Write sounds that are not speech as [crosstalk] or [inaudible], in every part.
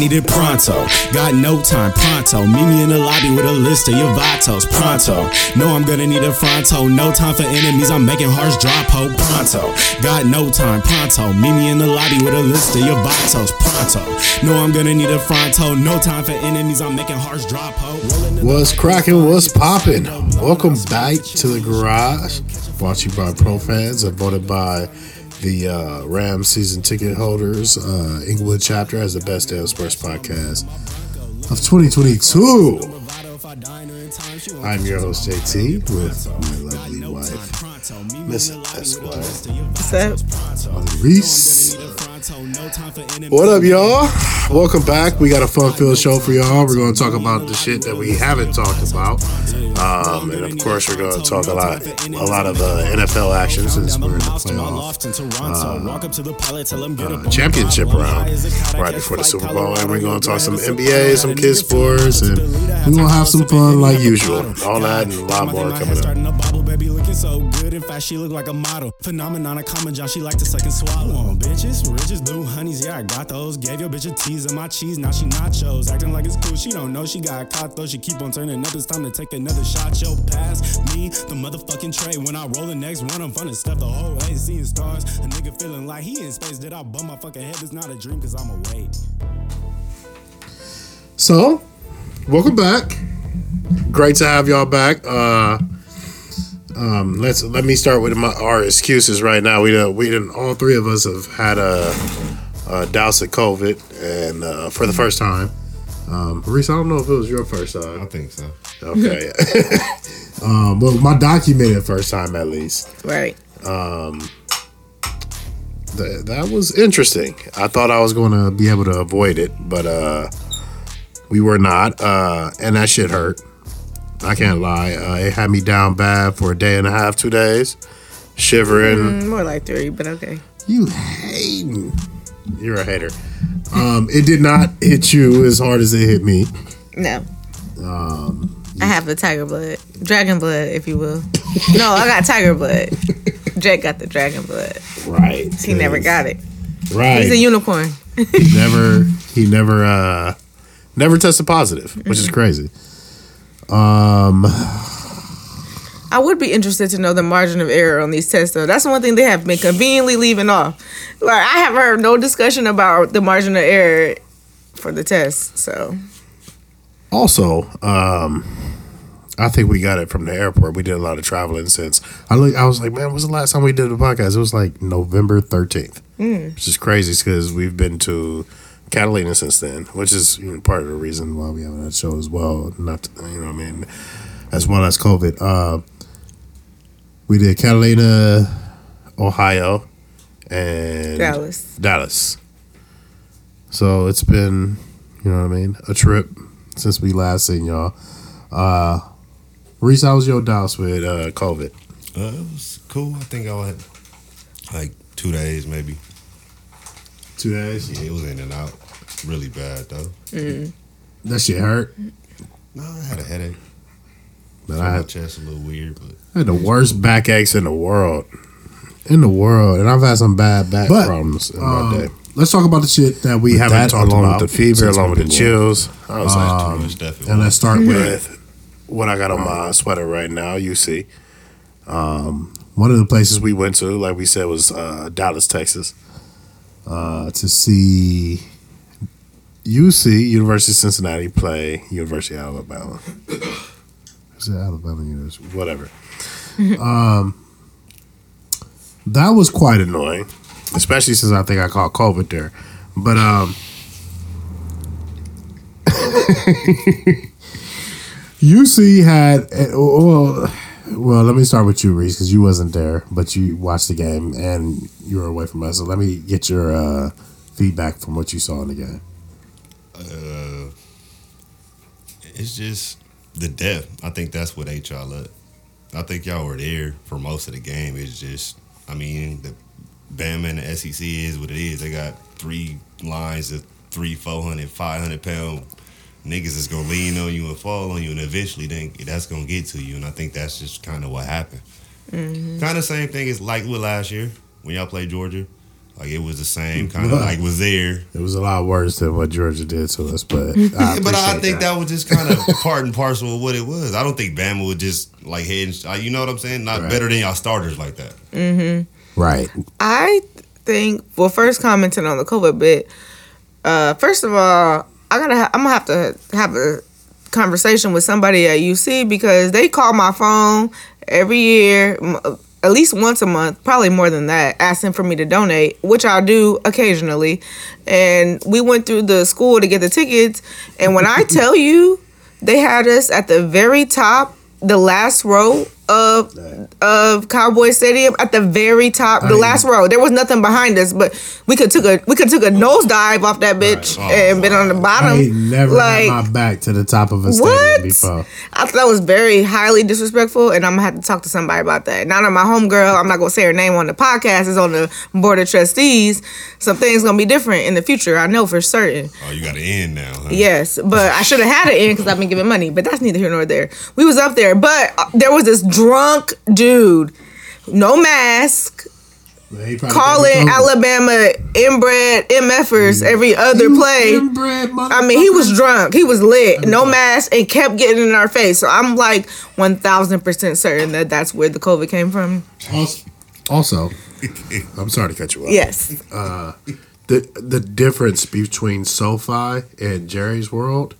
need it pronto. Got no time, pronto. Meet me in the lobby with a list of your vatos, pronto. Know I'm gonna need a fronto. No time for enemies, I'm making hearts drop, ho, pronto. Got no time, pronto. Meet me in the lobby with a list of your vatos, pronto. Know I'm gonna need a fronto. No time for enemies, I'm making hearts drop, ho. What's cracking? What's popping? Welcome back to the garage. Brought to you by Pro Fans and voted by the uh, Rams season ticket holders. Uh, Inglewood chapter as the best damn sports podcast of 2022. I'm your host JT with my lovely wife, Miss Esquire What's up? Reese. What up, y'all? Welcome back. We got a fun-filled show for y'all. We're going to talk about the shit that we haven't talked about, um, and of course, we're going to talk a lot, a lot of uh, NFL action since we're in the playoff uh, championship round right before the Super Bowl, and we're going to talk some NBA, some kids sports, and we're going to have some fun like usual. All that and a lot more coming up. Starting a bubble, baby, looking so good. In fact, she look like a model. Phenomenon, a common John. She like to suck and swallow on bitches. Blue honeys, yeah, I got those. Gave your bitch a tease of my cheese. Now she nachos, acting like it's cool. She don't know she got caught though. She keep on turning up. It's time to take another shot. Yo, pass me the motherfucking tray. When I roll the next one, I'm funny stuff the whole way. Seeing stars, a nigga feeling like he in space. Did I bum my fucking head? It's not a dream, cause I'm awake. So, welcome back. Great to have y'all back. Uh, um, let's let me start with my our excuses right now. We done, we done, all three of us have had a, a douse of COVID, and uh, for the first time. Um, Reese, I don't know if it was your first time. I think so. Okay. [laughs] um, well, my documented first time at least. Right. That, that was interesting. I thought I was going to be able to avoid it, but uh, we were not. Uh, and that shit hurt. I can't lie. Uh, it had me down bad for a day and a half, two days, shivering. Mm, more like three, but okay. You hating. You're a hater. Um, it did not hit you as hard as it hit me. No. I have the tiger blood, dragon blood, if you will. no, I got tiger blood. Jake got the dragon blood. Right. He never got it. Right. He's a unicorn. he never. [laughs] He never. Uh, never tested positive, which is crazy. Um. I would be interested to know the margin of error on these tests, though. That's one thing they have been conveniently leaving off. Like I have heard no discussion about the margin of error for the test. So Also, um, I think we got it from the airport. We did a lot of traveling since I look. I was like, man, was the last time we did the podcast? It was like November thirteenth, which is crazy because we've been to Catalina since then, which is you know, part of the reason why we have that show as well. Not to- you know, what I mean, as well as COVID. Uh, we did Catalina, Ohio, and Dallas. Dallas. So it's been, you know what I mean, a trip since we last seen y'all. Uh Reese, how was your Dallas with uh COVID? Uh, it was cool. I think I had like two days, maybe. Two days. Yeah, it was in and out. Really bad though. That shit hurt. No, I had a headache. Man, My I had, chest a little weird, but I had the worst backaches in the world. In the world. And I've had some bad back But, problems in my day. Let's talk about the shit that we haven't That, talked along about. with the fever, since along with the been going. chills. I was like, too much stuff. And let's start with with [laughs] what I got on my sweater right now, you see. Um, one of the places places we went to, like we said, was uh, Dallas, Texas. Uh, to see. UC, University of Cincinnati, play University of Alabama. [coughs] Is it Alabama University? Whatever. [laughs] um, that was quite annoying, especially since I think I caught COVID there. But um, [laughs] UC had uh, well, well. Let me start with you, Reese, because you wasn't there, but you watched the game and you were away from us. So let me get your uh, feedback from what you saw in the game. uh, it's just the depth. I think that's what ate y'all up. I think y'all were there for most of the game. It's just, I mean, the Bama and the SEC is what it is. They got three lines of three, 400, 500 pound niggas is gonna lean on you and fall on you, and eventually then that's gonna get to you. And I think that's just kind of what happened. Kind of same thing as like with last year when y'all played Georgia. Like it was the same kind of like was there. It was a lot worse than what Georgia did to us, but I [laughs] but I think that. was just kind of [laughs] part and parcel of what it was. I don't think Bama would just like head and uh, you know what I'm saying. Not Right. better than y'all starters like that. right. I think well, first commenting on the COVID bit. Uh, first of all, I gotta ha- I'm gonna have to have a conversation with somebody at UC because they call my phone every year, m- at least once a month, probably more than that, asking for me to donate, which I do occasionally. And we went through the school to get the tickets, and when I [laughs] tell you, they had us at the very top, the last row of of Cowboy Stadium at the very top, the last row. There was nothing behind us, but we could took a we could took a nosedive off that bitch Right. and been on the bottom. I ain't never like had my back to the top of a stadium what? before. I thought that was very highly disrespectful, and I'm gonna have to talk to somebody about that. Now that my homegirl, I'm not gonna say her name on the podcast, is on the board of trustees. Some things gonna be different in the future. I know for certain. Oh, you got to end now. Huh? Yes, but I should have had it in because I've been giving money. But that's neither here nor there. We was up there, but uh, there was this drunk dude, no mask, calling. Alabama inbred MFers mm. every other play. I mean, he was drunk. He was lit, no mask, and kept getting in our face. So I'm like 1,000% certain that that's where the COVID came from. Also, [laughs] I'm sorry to cut you off. Yes. Uh, the the difference between SoFi and Jerry's World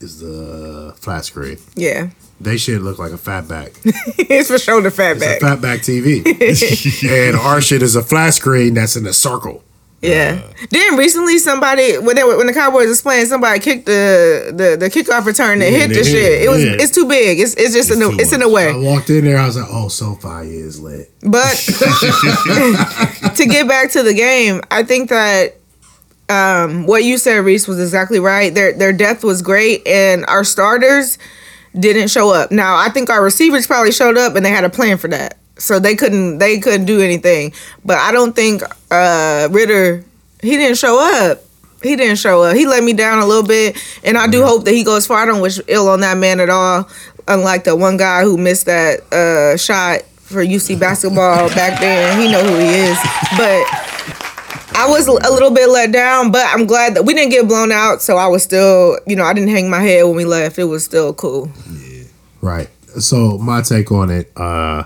is the flat screen. Yeah. They shit look like a fatback. [laughs] it's for shoulder fat It's back. a fatback TV. [laughs] and our shit is a flat screen that's in a circle. Yeah. Then recently, somebody when they when the Cowboys was playing, somebody kicked the the, the kickoff return and Yeah, hit the hit shit. it. Was Yeah. it's too big. It's it's just It's in the it's in the way. I walked in there, I was like, oh, SoFi is lit. But [laughs] to get back to the game, I think that um, what you said, Reese, was exactly right. Their their depth was great, and our starters didn't show up. Now I think our receivers probably showed up, and they had a plan for that, so they couldn't they couldn't do anything. But I don't think uh, Ridder he didn't show up. He didn't show up. He let me down a little bit, and I do hope that he goes far. I don't wish ill on that man at all. Unlike the one guy who missed that uh, shot for UC basketball back then, he know who he is. But I was a little bit let down, but I'm glad that we didn't get blown out. So I was still, you know, I didn't hang my head when we left. It was still cool. Yeah. Right. So my take on it, uh,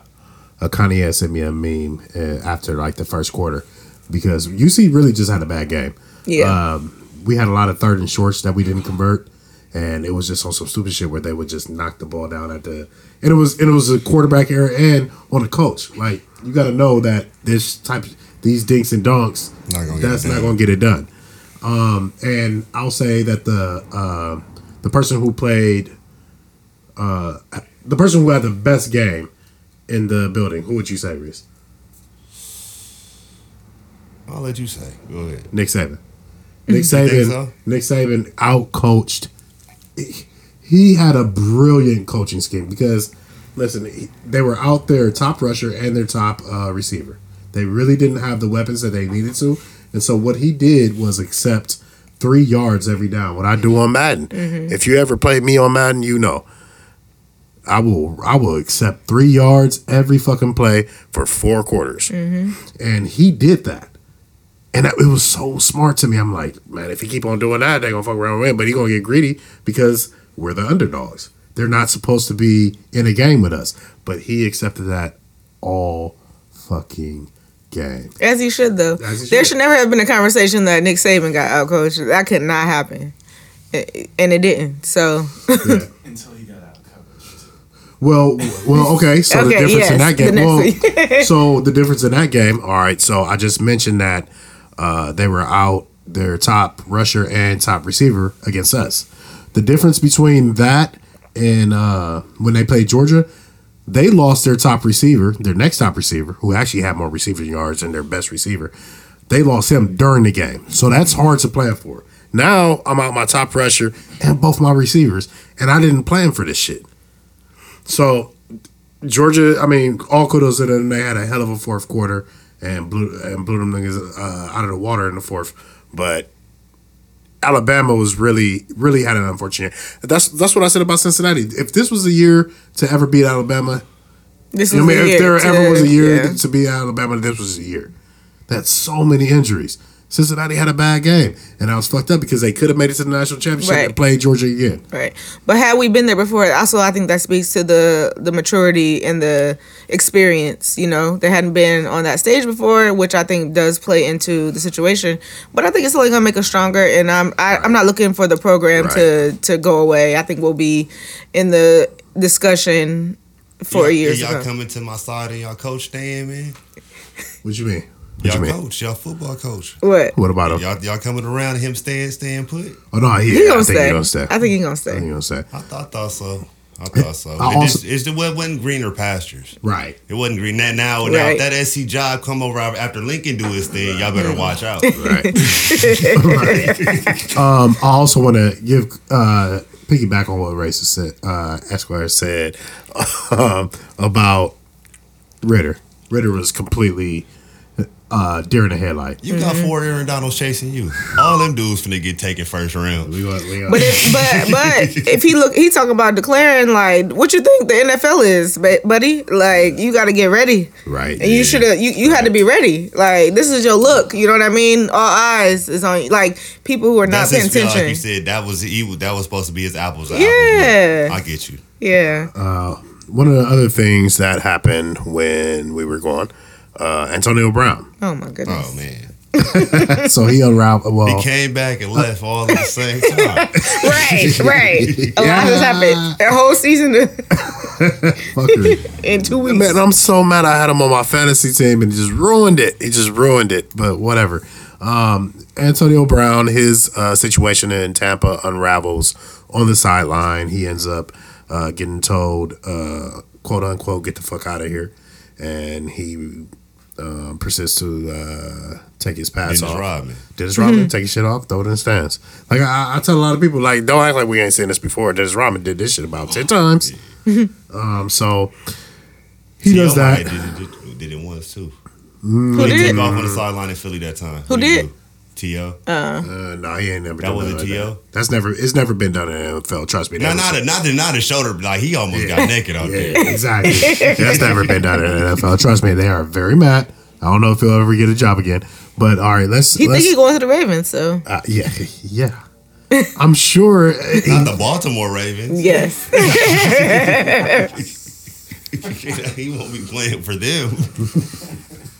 uh Kanye sent me a meme uh, after like the first quarter because UC really just had a bad game. Yeah. Um, we had a lot of third and shorts that we didn't convert, and it was just on some stupid shit where they would just knock the ball down at the. And it was and it was a quarterback error and on the coach. Like you got to know that this type, these dinks and donks, Not gonna get that's not going to get it done. Um, and I'll say that the uh, the person who played uh, the person who had the best game in the building, who would you say, Reese? I'll let you say. Go ahead. Nick Saban. [laughs] Nick think Saban. so? Nick Saban out coached. He had a brilliant coaching scheme because, listen, they were out their top rusher and their top uh, receiver. They really didn't have the weapons that they needed to, and so what he did was accept three yards every down. What I do on Madden. Mm-hmm. If you ever played me on Madden, you know. I will I will accept three yards every fucking play for four quarters, mm-hmm. and he did that. And that, it was so smart to me. I'm like, man, if he keep on doing that, they're gonna fuck around with win. But he gonna get greedy because we're the underdogs. They're not supposed to be in a game with us. But he accepted that all fucking game. As he should, though. As he There should. should never have been a conversation that Nick Saban got out coached. That could not happen. And it didn't. So, Yeah. [laughs] Until he got out coached. Well, well, okay. So Okay, the difference in that game. the Well, [laughs] so the difference in that game. All right. So I just mentioned that uh, they were out their top rusher and top receiver against us. The difference between that and uh, when they played Georgia, they lost their top receiver, their next top receiver, who actually had more receiving yards than their best receiver. They lost him during the game, so that's hard to plan for. Now I'm out my top rusher and both my receivers, and I didn't plan for this shit. So Georgia, I mean, all kudos to them. They had a hell of a fourth quarter and blew and blew them niggas uh, out of the water in the fourth. But Alabama was really, really had an unfortunate. That's that's what I said about Cincinnati. If this was a year to ever beat Alabama, this I was mean, the if year there to- ever was a year yeah. to beat Alabama, this was a year. That's so many injuries. Cincinnati had a bad game, and I was fucked up because they could have made it to the national championship Right. and played Georgia again. Right. But had we been there before, also I think that speaks to the the maturity and the experience. You know, they hadn't been on that stage before, which I think does play into the situation. But I think it's only gonna make us stronger. And I'm I, I'm not looking for the program to to go away. I think we'll be in the discussion for y'all, years. Y'all to come. coming to my side and y'all coach staying, man. What you mean? What Y'all you coach, y'all football coach. What? What about him? Y'all, y'all coming around him staying, staying put. Oh no, he, He I gonna think stay. he gonna stay. I think he gonna stay. I stay. think he gonna stay. I thought, I thought so. I thought so. I It also- just, it's the it wasn't greener pastures. Right. It wasn't green. Now, now, now Right. if that SC job come over after Lincoln do his thing, y'all better watch out. Right. [laughs] right. Um, I also want to give uh, piggyback on what Reese said. Uh, Esquire said [laughs] um, about Ridder. Ridder was completely uh, deer in the headlight. You got four Aaron Donalds chasing you. All them dudes finna get taken first round. We got, we got, But if, but [laughs] but if he look, he talking about declaring like what you think the NFL is, buddy. Like you got to get ready, right. and you should have you, you had to be ready. Like this is your look. You know what I mean? All eyes is on. Like people who are not That's paying attention. like you said that was he that was supposed to be his apples. Yeah. apples. I get you. yeah, Uh, One of the other things that happened when we were gone, uh, Antonio Brown. oh my goodness. Oh man, [laughs] so he unraveled. Well, he came back and left all at the same time. [laughs] Right, right. A lot has happened. A whole season [laughs] fuckery. in two weeks. Man, I'm so mad I had him on my fantasy team and he just ruined it. He just ruined it. But whatever. Um, Antonio Brown, his uh, situation in Tampa unravels on the sideline. He ends up uh, getting told, uh, quote unquote, get the fuck out of here. And he um, persists to uh, take his pass off. Dennis off. Rodman. Dennis Rodman, take his shit off, throw it in the stands. Like I, I tell a lot of people, like don't act like we ain't seen this before. Dennis Rodman did this shit about ten times. [laughs] um, so he T.O. does that. Did it, did, did it once too. Who He did? took off on the sideline in Philly that time. Who did? T.O. Uh, no, he ain't never. That done wasn't nothing like T.O.? That's never. It's never been done in the NFL. Trust me. No, not a, not the not the shoulder. Like he almost got naked out there. Exactly. [laughs] That's never been done in the NFL. Trust me, they are very mad. I don't know if he'll ever get a job again. But all right, let's. He let's think he going to the Ravens, so uh, yeah, [laughs] yeah. I'm sure. Not the Baltimore Ravens. yes. [laughs] he won't be playing for them.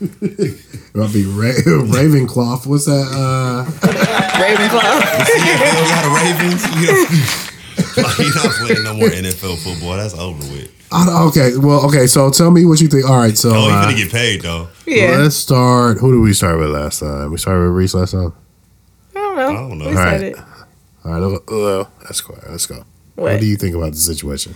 It'll be Ra- [laughs] Ravencloth. What's that? Uh, Ravenclaw. [laughs] CFL got a Ravens. You know, [laughs] like, he's not playing no more NFL football. That's over with. I don't- okay, well, okay. So tell me what you think. All right, so Oh, he's uh, gonna get paid though. Yeah. let's start. Who did we start with last time? We started with Reese last time. I don't know. I don't know. We Alright. said it. All right, well, let's go. Let's go. What? What? do you think about the situation?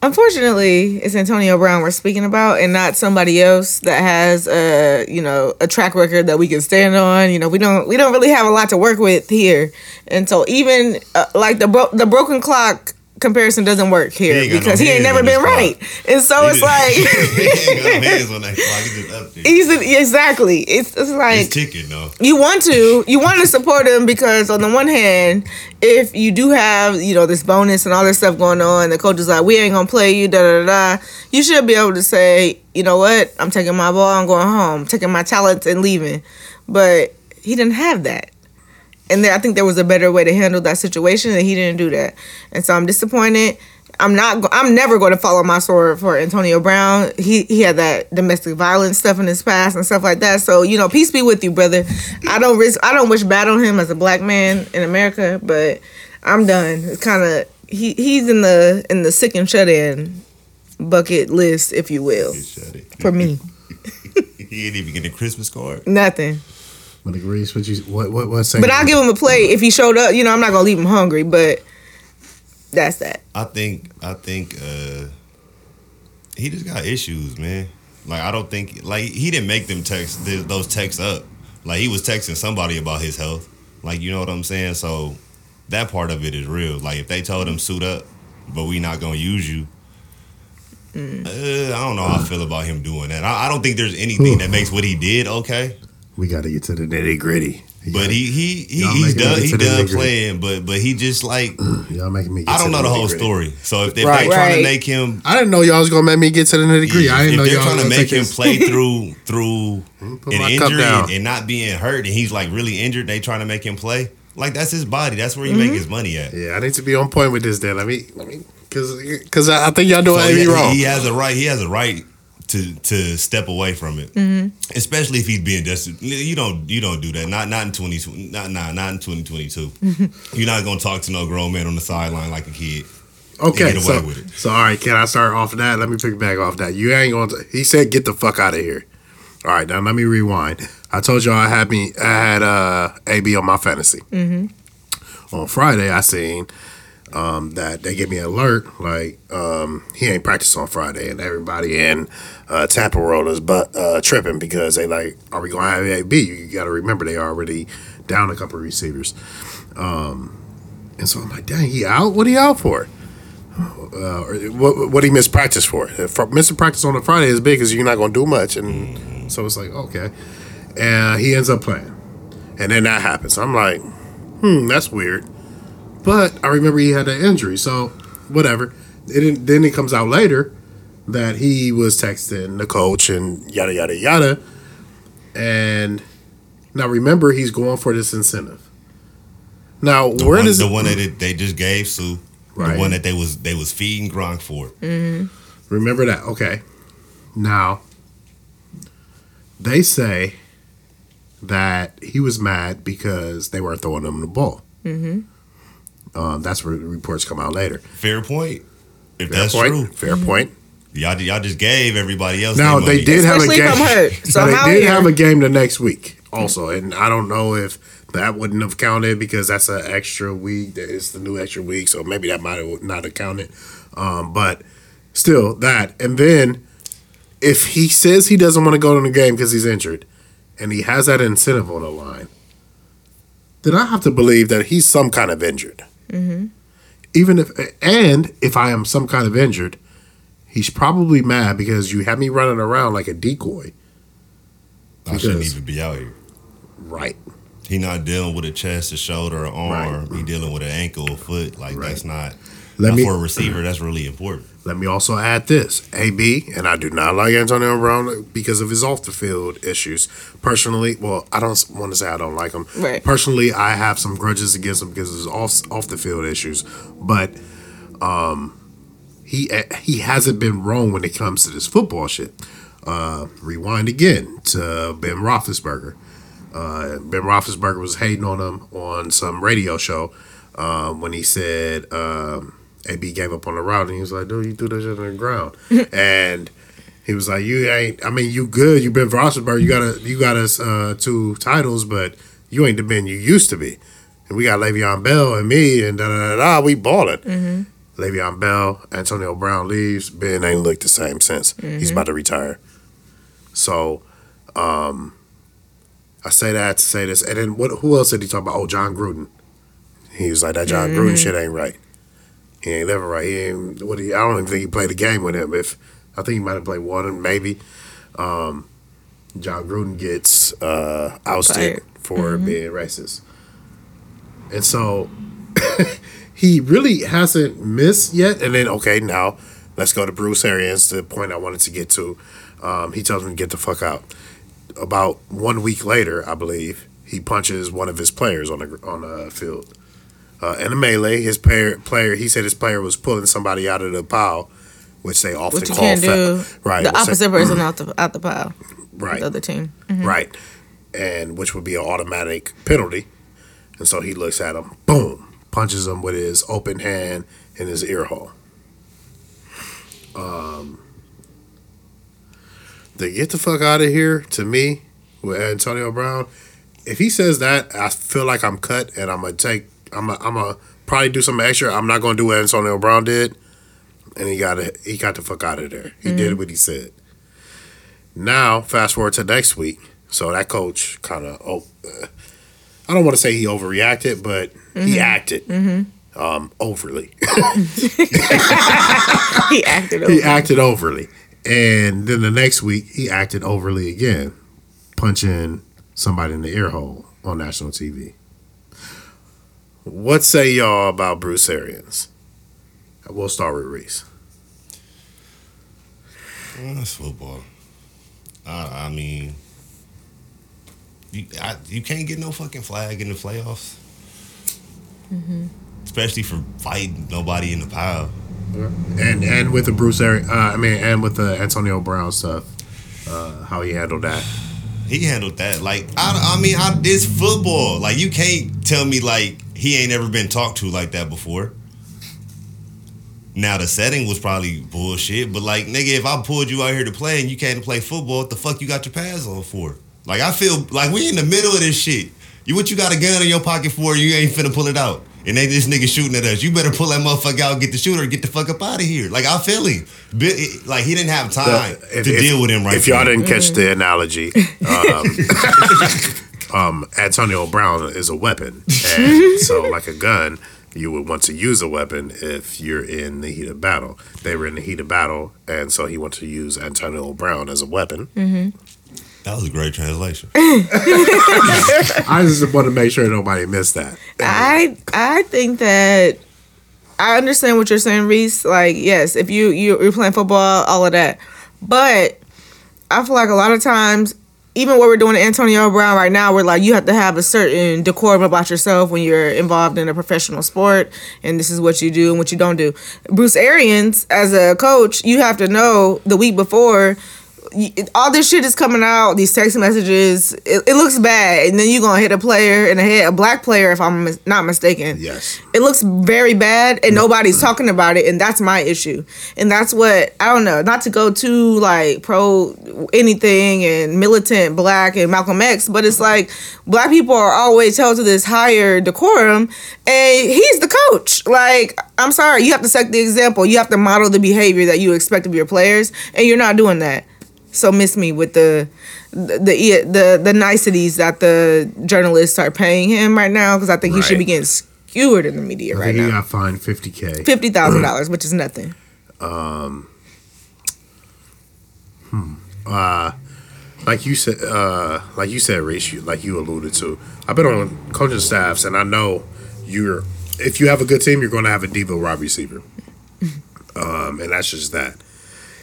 Unfortunately, it's Antonio Brown we're speaking about, and not somebody else that has a you know a track record that we can stand on. You know, we don't we don't really have a lot to work with here, and so even uh, like the bro- the broken clock comparison doesn't work here He got no because he ain't never been right, and so He it's just- [laughs] like he ain't got no [laughs] hands on that clock. He's just up there. he's exactly it's it's like It's ticking though. you want to you want to support him because on the one hand if you do have you know this bonus and all this stuff going on the coach is like we ain't gonna play you da da da da you should be able to say you know what i'm taking my ball i'm going home taking my talents and leaving but he didn't have that and i think there was a better way to handle that situation and he didn't do that and so i'm disappointed I'm not. Go- I'm never going to follow my sword for Antonio Brown. He he had that domestic violence stuff in his past and stuff like that. So you know, peace be with you, brother. I don't risk. I don't wish bad on him as a black man in America, but I'm done. It's kind of he he's in the in the sick and shut in bucket list, if you will, He shut it. for me. [laughs] He ain't even get a Christmas card. Nothing. What agrees? What you? What? What? What? Saying? But I'll give him a plate if he showed up. You know, I'm not gonna leave him hungry, but that's that. I think I think uh he just got issues, man. Like I don't think like he didn't make them text th- those texts up. Like he was texting somebody about his health. Like you know what I'm saying? So that part of it is real. Like if they told him suit up, but we not gonna use you. Uh, I don't know how I feel about him doing that. I, I don't think there's anything that makes what he did okay. We got to get to the nitty gritty. But he he, he he's making done get he done playing, but but he just like [clears throat] y'all making me. Get I don't to know the whole story. So if, if Right. they trying Right. to make him I didn't know y'all was gonna make me get to the nitty gritty. I didn't if know y'all trying to make him this- play through [laughs] through an injury and, and not being hurt, and he's like really injured, they trying to make him play. Like that's his body. That's where you make mm-hmm. his money at. Yeah, I need to be on point with this. Then let me let me because because I I think y'all doing So me he, wrong. he has a right. He has a right to to step away from it, especially if he's being desperate. You don't you don't do that. Not not in twenty not not not in twenty twenty two. You're not gonna talk to no grown man on the sideline like a kid. Okay, get so, away with it. so all right, can I start off of that? Let me pick back off that. You ain't going to. He said, "Get the fuck out of here." All right, now let me rewind. I told y'all I had me. I had uh, AB on my fantasy. Mm-hmm. On Friday, I seen um, that they gave me an alert like um, he ain't practice on Friday, and everybody in uh, Tampa World is but uh, tripping because they like, are we gonna have AB? You got to remember they already down a couple of receivers. Um, and so I'm like, dang, he out? What he out for? uh, or what what he missed practice for. If missing practice on a Friday is big because you're not going to do much, and so it's like okay, and he ends up playing, and then that happens. I'm like, hmm, that's weird. But I remember he had an injury, so whatever. It didn't, then it comes out later that he was texting the coach and yada yada yada, and now remember he's going for this incentive. Now The where one, does the one that it, they just gave Sue, Right. the one that they was they was feeding Gronk for. Remember that. Okay. Now, they say that he was mad because they weren't throwing him the ball. Mm-hmm. Um, that's where the reports come out later. Fair point. If Fair that's point. true, Fair point. y'all y'all just gave everybody else. Now they money. did have a game. hurt. [laughs] So now, they did here. have a game the next week also, and I don't know if that wouldn't have counted because that's an extra week. That is the new extra week, so maybe that might have not have counted. Um, but still, that and then if he says he doesn't want to go to the game because he's injured, and he has that incentive on the line, then I have to believe that he's some kind of injured. Mm-hmm. Even if, and if I am some kind of injured, he's probably mad because you have me running around like a decoy. I shouldn't even be out here. Right. He not dealing with a chest, a shoulder, an arm. Right. He dealing with an ankle, a foot. Like Right. that's not. Let not me for a receiver, that's really important. Let me also add this. AB, and I do not like Antonio Brown because of his off the field issues. Personally, well, I don't want to say I don't like him. Right. Personally, I have some grudges against him because of his off off the field issues. But um he he hasn't been wrong when it comes to this football shit. Uh, rewind again to Ben Roethlisberger. Uh, ben Roethlisberger was hating on him on some radio show um, when he said um, AB gave up on the route, and he was like, "Dude, you threw that shit on the ground," [laughs] and he was like, "You ain't. I mean, you good. You Ben Roethlisberger. You got a, you got us uh, two titles, but you ain't the man you used to be. And we got Le'Veon Bell and me, and da da da da. We balling." Le'Veon Bell, Antonio Brown leaves. Ben ain't looked the same since. He's about to retire. So, um, I say that to say this, and then what? Who else did he talk about? Oh, Jon Gruden. He was like that. Jon Gruden shit ain't right. He ain't never right. He ain't. What? He, I don't even think he played a game with him. If I think he might have played one, maybe. Um, Jon Gruden gets uh, ousted Fired. for being racist, and so [laughs] he really hasn't missed yet. And then okay, now let's go to Bruce Arians. The point I wanted to get to. Um, he tells him to get the fuck out. About one week later, I believe he punches one of his players on the on the field. Uh, in a melee, his player player he said his player was pulling somebody out of the pile, which they often Which call right, The opposite person [clears throat] out the out the pile. right, The other team. right, and which would be an automatic penalty. And so he looks at him, boom, punches him with his open hand in his ear hole. Um, to get the fuck out of here, to me, with Antonio Brown, if he says that, I feel like I'm cut, and I'm gonna take, I'm gonna, I'm gonna probably do something extra. I'm not gonna do what Antonio Brown did, and he got it. he got the fuck out of there. He did what he said. Now, fast forward to next week. So that coach kind of, oh, uh, I don't want to say he overreacted, but he acted Hmm. um, overly. [laughs] [laughs] He acted he acted overly, and then the next week he acted overly again, punching somebody in the ear hole on national TV. What say y'all about Bruce Arians? We'll start with Reese. Well, that's football. Uh, I mean, you I, you can't get no fucking flag in the playoffs, especially for fighting nobody in the pile. And and with the Bruce Arians, uh, I mean, and with the Antonio Brown stuff, uh, how he handled that. He handled that like I, I mean, I, it's football. Like you can't tell me like he ain't ever been talked to like that before. Now the setting was probably bullshit, but like nigga, if I pulled you out here to play and you came to play football, what the fuck you got your pads on for? Like I feel like we in the middle of this shit. You what you got a gun in your pocket for? You ain't finna pull it out, and they this nigga shooting at us. You better pull that motherfucker out, get the shooter, get the fuck up out of here. Like I feel him. Like he didn't have time If- to if- deal with him right. If y'all then. didn't catch the analogy, um, [laughs] um, Antonio Brown is a weapon, [laughs] and so like a gun, you would want to use a weapon if you're in the heat of battle. They were in the heat of battle, and so he wanted to use Antonio Brown as a weapon. that was a great translation. [laughs] I just want to make sure nobody missed that. I I think that I understand what you're saying, Reese. Like, yes, if you you- you're playing football, all of that, but I feel like a lot of times, even what we're doing to Antonio Brown right now, we're like you have to have a certain decorum about yourself when you're involved in a professional sport, and this is what you do and what you don't do. Bruce Arians, as a coach, you have to know the week before. All this shit is coming out. These text messages. It, it looks bad, and then you're gonna hit a player in the head, a black player, if I'm mis- not mistaken. Yes. It looks very bad and nobody's talking about it and that's my issue. And that's what I don't know, not to go too like pro anything and militant black and Malcolm X, but it's like black people are always held to this higher decorum and he's the coach. Like, I'm sorry, you have to set the example. You have to model the behavior that you expect of your players and you're not doing that. So miss me with the the the the, the niceties that the journalists are paying him right now because I think he should be getting skewered in the media I right think he got fined fifty k. Fifty thousand dollars, which is nothing. Um. Hmm. Uh, like you said, uh, like you said, Reese, you, like you alluded to. I've been on coaching staffs, and I know you're. If you have a good team, you're going to have a Devo wide receiver, [laughs] um, and that's just that.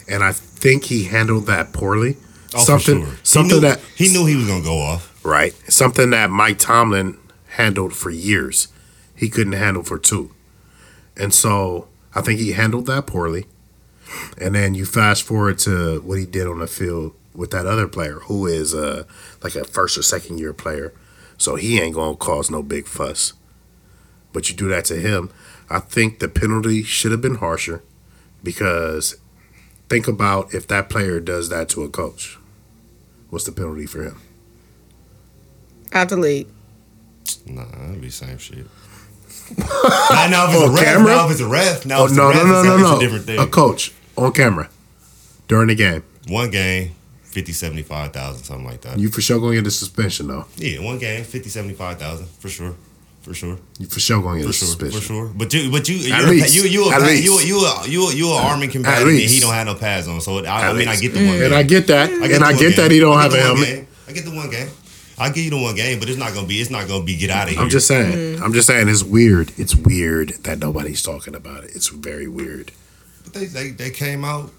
And I think he handled that poorly. Oh, something, for sure. something he knew, that he knew he was gonna go off. right, something that Mike Tomlin handled for years. He couldn't handle for two, and so I think he handled that poorly. And then you fast forward to what he did on the field with that other player who is uh, like a first or second year player. So he ain't gonna cause no big fuss. But you do that to him, I think the penalty should have been harsher because think about if that player does that to a coach. What's the penalty for him? Out the league. Nah, that'd be same shit. [laughs] now, now if it's a ref, camera? now if it's a ref, now Oh it's no a ref, no no it's, no no! a different thing. A coach on camera during the game. One game, 50, 75,000, something like that. You for sure gonna get a suspension though. yeah, one game, 50, 75,000, for sure. For sure. You for sure gonna get For a sure. For sure. But you but you At you're, least. you you a, you you a, you you a arming combatant and he don't have no pads on. So I, I mean I get the one game. And I get that, I and I get game. that he don't have a helmet. game. I get the one game. I give you the one game, but it's not gonna be it's not gonna be get out of here. I'm just saying. I'm just saying. It's weird. It's weird that nobody's talking about it. It's very weird. But they, they they came out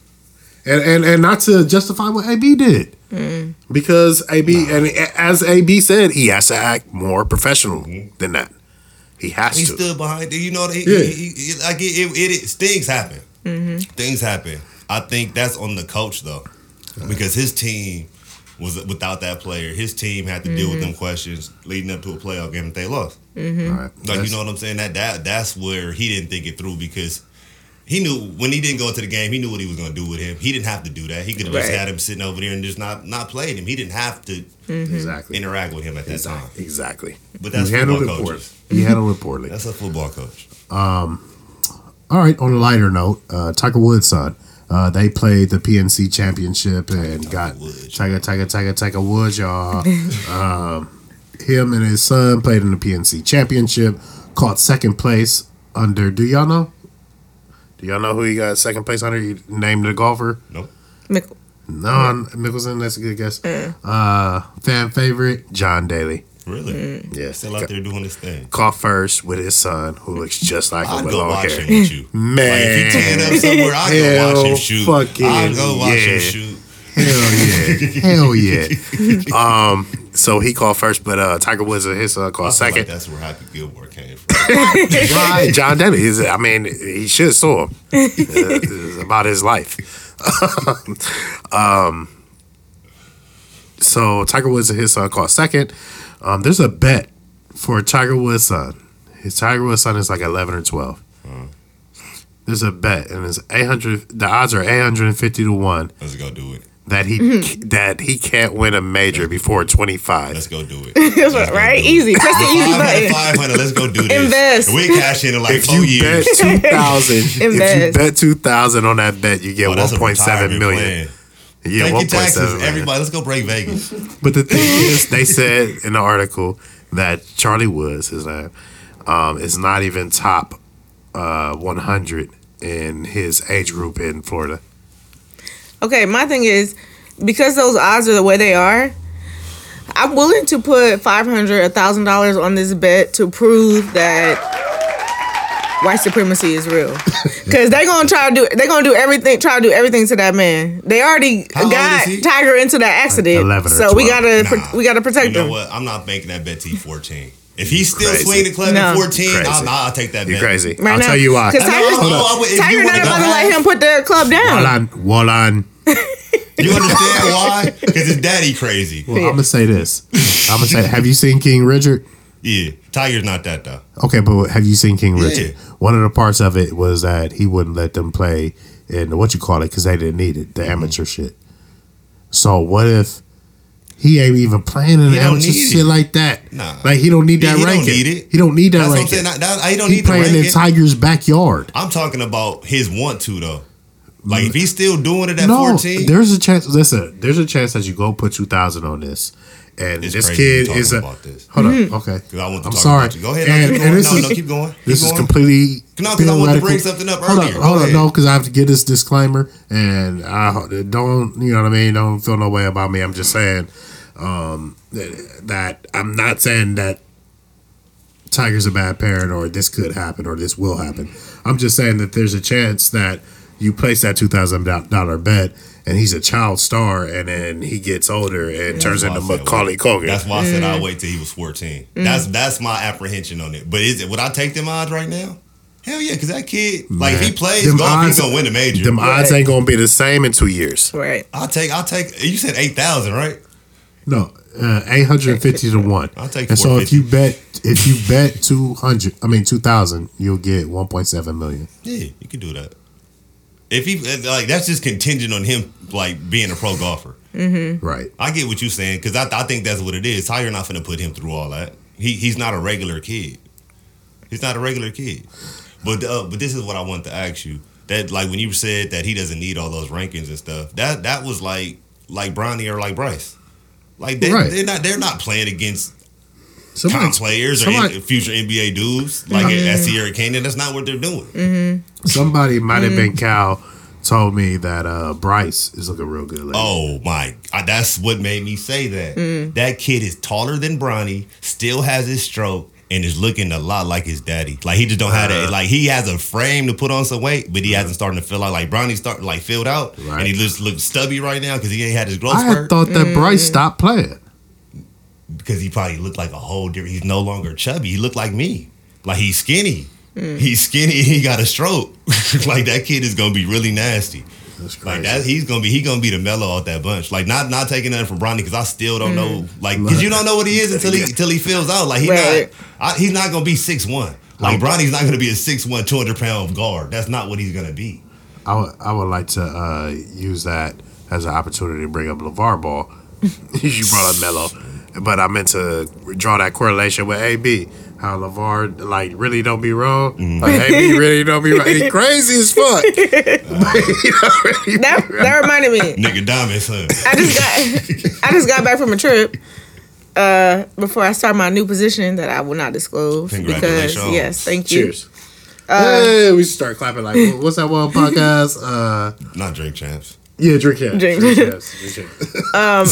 And and and not to justify what AB did, mm. because AB and as AB said, he has to act more professional mm-hmm. than that. He has He to. He stood behind it. You know, he, Yeah. he, he, he- like it, it, it, it- things happen. Mm-hmm. Things happen. I think that's on the coach though, because his team was without that player. His team had to deal with them mm-hmm. questions leading up to a playoff game that they lost. All right. Like That's- you know what I'm saying? That that that's where he didn't think it through because he knew when he didn't go into the game, he knew what he was going to do with him. He didn't have to do that. He could have just Right. had him sitting over there and just not not played him. He didn't have to exactly. interact with him at that time. Exactly. Exactly. But that's he handled it football poorly. coaches. He handled it poorly. That's a football coach. Um, All right. On a lighter note, uh, Tiger Woods' son. Uh, they played the PNC Championship and got Woods. Tiger, Tiger, Tiger, Tiger Woods, y'all. [laughs] um, him and his son played in the PNC Championship, caught second place under. Do y'all know? Do y'all know who he got second place under? You named the golfer. Nope. Mick- No, Mickelson. That's a good guess. Uh, fan favorite John Daly. Really? Yeah, Still out there doing this thing. Caught first with his son, who looks just like him I'd with go long watch hair. him with you. Man, Like, if he tearing up somewhere, I'd go watch him Hell shoot. fucking I'd go watch yeah. him shoot. Hell yeah, hell yeah. [laughs] um, so he called first, but uh, Tiger Woods and his son I called feel like second. that's where Happy Gilmore came from. [laughs] right, John Daly. Is, I mean, he should have saw him. Uh, about his life. [laughs] um, so Tiger Woods and his son called second. Um, there's a bet for Tiger Woods' son. His Tiger Woods' son is like eleven or twelve. There's a bet, and it's eight hundred. The odds are eight hundred and fifty to one Let's go do it. That he that he can't win a major before twenty five. Let's go do it. [laughs] Let's right? do it. Easy. Press the easy 500, button. 500, let's go do this. Invest. We cash in in like If four you years. bet [laughs] two thousand, [laughs] if you bet two thousand on that bet, you get Oh, one that's a point seven retirement million. plan. You get Thank one you, taxes. seven million. Everybody, let's go break Vegas. But the thing is, they said in the article that Charlie Woods, his name, um, is not even top uh, 100 in his age group in Florida. Okay, my thing is because those odds are the way they are. I'm willing to put five hundred, a thousand dollars on this bet to prove that white supremacy is real. [laughs] Because they're gonna try to do, they're gonna do everything, try to do everything to that man. They already How got? Tiger into that accident, 11 or so we gotta, Nah. pro- we gotta protect You know him. what? I'm not making that bet to you 14. If he's still Crazy. swinging the club No. at 14, Crazy. I'll, I'll take that You're bet. crazy. Right I'll now. tell you why. Because No, Tiger's, no, no, you Tiger not go about to let him put the club down. Wallan, Wallan. [laughs] You understand why? Because his daddy crazy. Well, I'm gonna say this. I'm gonna say, have you seen King Richard? Yeah, Tiger's not that though. Okay, but have you seen King Yeah. Richard? One of the parts of it was that he wouldn't let them play in what you call it because they didn't need it, the Mm-hmm. amateur shit. So what if he ain't even playing in He the amateur shit it. like that? Nah. like he don't need that he don't ranking. need it. He don't need that That's what I'm ranking. saying. That- that- he don't he need the playing in. Tiger's backyard. I'm talking about his want to though. Like if he's still doing it at no, 14, there's a chance. Listen, there's a chance that you go put two thousand on this, and It's this kid is a. talking about this. Hold on, okay. 'Cause I want to I'm talk sorry. about you. Go ahead. And, no, keep and going. this no, is no, keep going. Keep this is going. completely. No, 'cause I wanted to bring something up Hold earlier. on, Go hold on, no, because I have to get this disclaimer, and I don't, you know what I mean. Don't feel no way about me. I'm just saying um, that, that I'm not saying that Tiger's a bad parent or this could happen or this will happen. I'm just saying that there's a chance that you place that two thousand dollar bet and he's a child star and then he gets older and turns into why I said Macaulay wait. Culkin. That's why I said Mm. I'll wait till he was 14. That's that's my apprehension on it. But is it would I take them odds right now? Hell yeah, because that kid, like if he plays them golf, odds- he's gonna win a major. Them odds ain't gonna be the same in two years. Right. I'll take. I'll take. You said eight thousand, right? No, uh, eight hundred and fifty to one. I'll take And so if you bet, if you bet two hundred, I mean two thousand, you'll get one point seven million. Yeah, you can do that. If he like, that's just contingent on him like being a pro golfer. Right. I get what you're saying because I, I think that's what it is. How you're not gonna put him through all that. He he's not a regular kid. He's not a regular kid. But uh, but this is what I want to ask you. That like when you said that he doesn't need all those rankings and stuff. That that was like like Bronny or like Bryce. Like they, Right. they're not they're not playing against Somebody, top players or somebody- in- future NBA dudes like at Sierra Canyon. That's not what they're doing. Mm-hmm. somebody might have Mm. been mm-hmm. Cal told me that uh, Bryce is looking real good. Lately. Oh my! I- That's what made me say that. Mm. That kid is taller than Bronny, still has his stroke, and is looking a lot like his daddy. Like he just don't have that. Uh. Like he has a frame to put on some weight, but he hasn't starting to fill out. Like Bronny starting like filled out, Right. and he just looks stubby right now because he ain't had his growth I had spurt. thought that Bryce mm. stopped playing. Because he probably looked like a whole different. He's no longer chubby. He looked like me. Like he's skinny. He's skinny. He got a stroke. [laughs] like that kid is gonna be really nasty. That's Like crazy. that, he's gonna be he gonna be the Melo out that bunch. Like not not taking nothing from Bronny because I still don't know. Like because you don't know what he is until he until he feels out. Like he Right. not I, he's not gonna be six one. Like Bronny's not gonna be a 6'1", 200 pound guard. That's not what he's gonna be. I would I would like to uh, use that as an opportunity to bring up LeVar Ball. [laughs] you brought up Melo, but I meant to draw that correlation with AB. How LeVar like really don't be wrong. Mm-hmm. Like AB [laughs] really don't be wrong. He crazy as fuck. [laughs] That [laughs] that reminded me. Nigga Diamond son. I just got I just got back from a trip. Uh, before I start my new position that I will not disclose because Congratulations. yes, thank you. Cheers. hey, we start clapping like what's that one podcast? Uh, Not drink champs. Yeah, drink yes. Drink- Drink. [laughs] Drink yes. Um,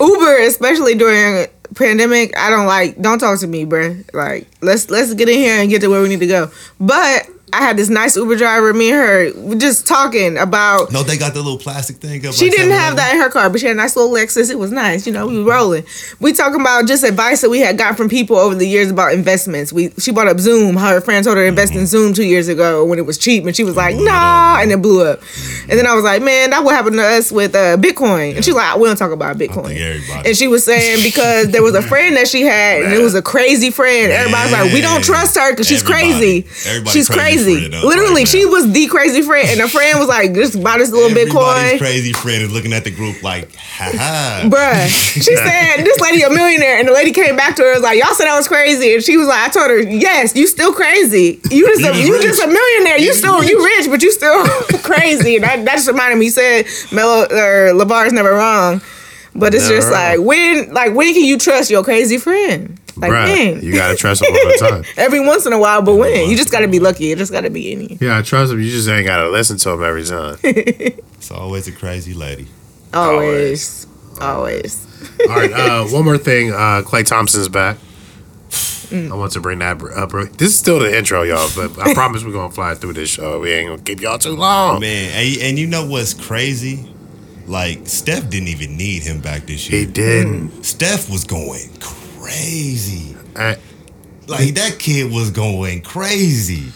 [laughs] Uber, especially during pandemic, I don't like. Don't talk to me, bruh. Like, let's let's get in here and get to where we need to go. But I had this nice Uber driver. Me and her just talking about. No, they got the little plastic thing up. She like didn't have that in her car, but she had a nice little Lexus. It was nice, you know. We were rolling. We talking about just advice that we had got from people over the years about investments. We she brought up Zoom. How her friend told her to invest in Zoom two years ago when it was cheap, and she was like, "Nah," and it blew up. And then I was like, "Man, that what happened to us with uh, Bitcoin." And she's like, "We don't talk about Bitcoin." And she was saying because there was a friend that she had, and it [laughs] was a crazy friend. Everybody's like, "We don't trust her because she's crazy. everybody she's crazy crazy. Literally, right she was the crazy friend, and the friend was like, just buy this little Everybody's Bitcoin." crazy friend is looking at the group like, ha ha. [laughs] Bruh. [laughs] She said this lady a millionaire, and the lady came back to her was like, "Y'all said I was crazy," and she was like, "I told her, yes, you still crazy. You just You a, just you rich. just a millionaire. You You still you rich, but you still [laughs] crazy." And that, that just reminded me. He said Melo or Lavar's never wrong, but it's Never just like when like when can you trust your crazy friend? Like Bruh, when? you gotta trust them all the time. [laughs] Every once in a while, but when? You just got to be lucky. It just got to be any. Yeah, I trust them. You just ain't gotta listen to them every time. [laughs] It's always a crazy lady. Always, always. All right, uh, [laughs] one more thing. Uh, Klay Thompson's back. I want to bring that up. This is still the intro, y'all, but I promise we're gonna fly through this show. We ain't gonna keep y'all too long. Man, and, and you know what's crazy? Like Steph didn't even need him back this year. He didn't. Steph was going crazy. Uh, Like that kid was going crazy.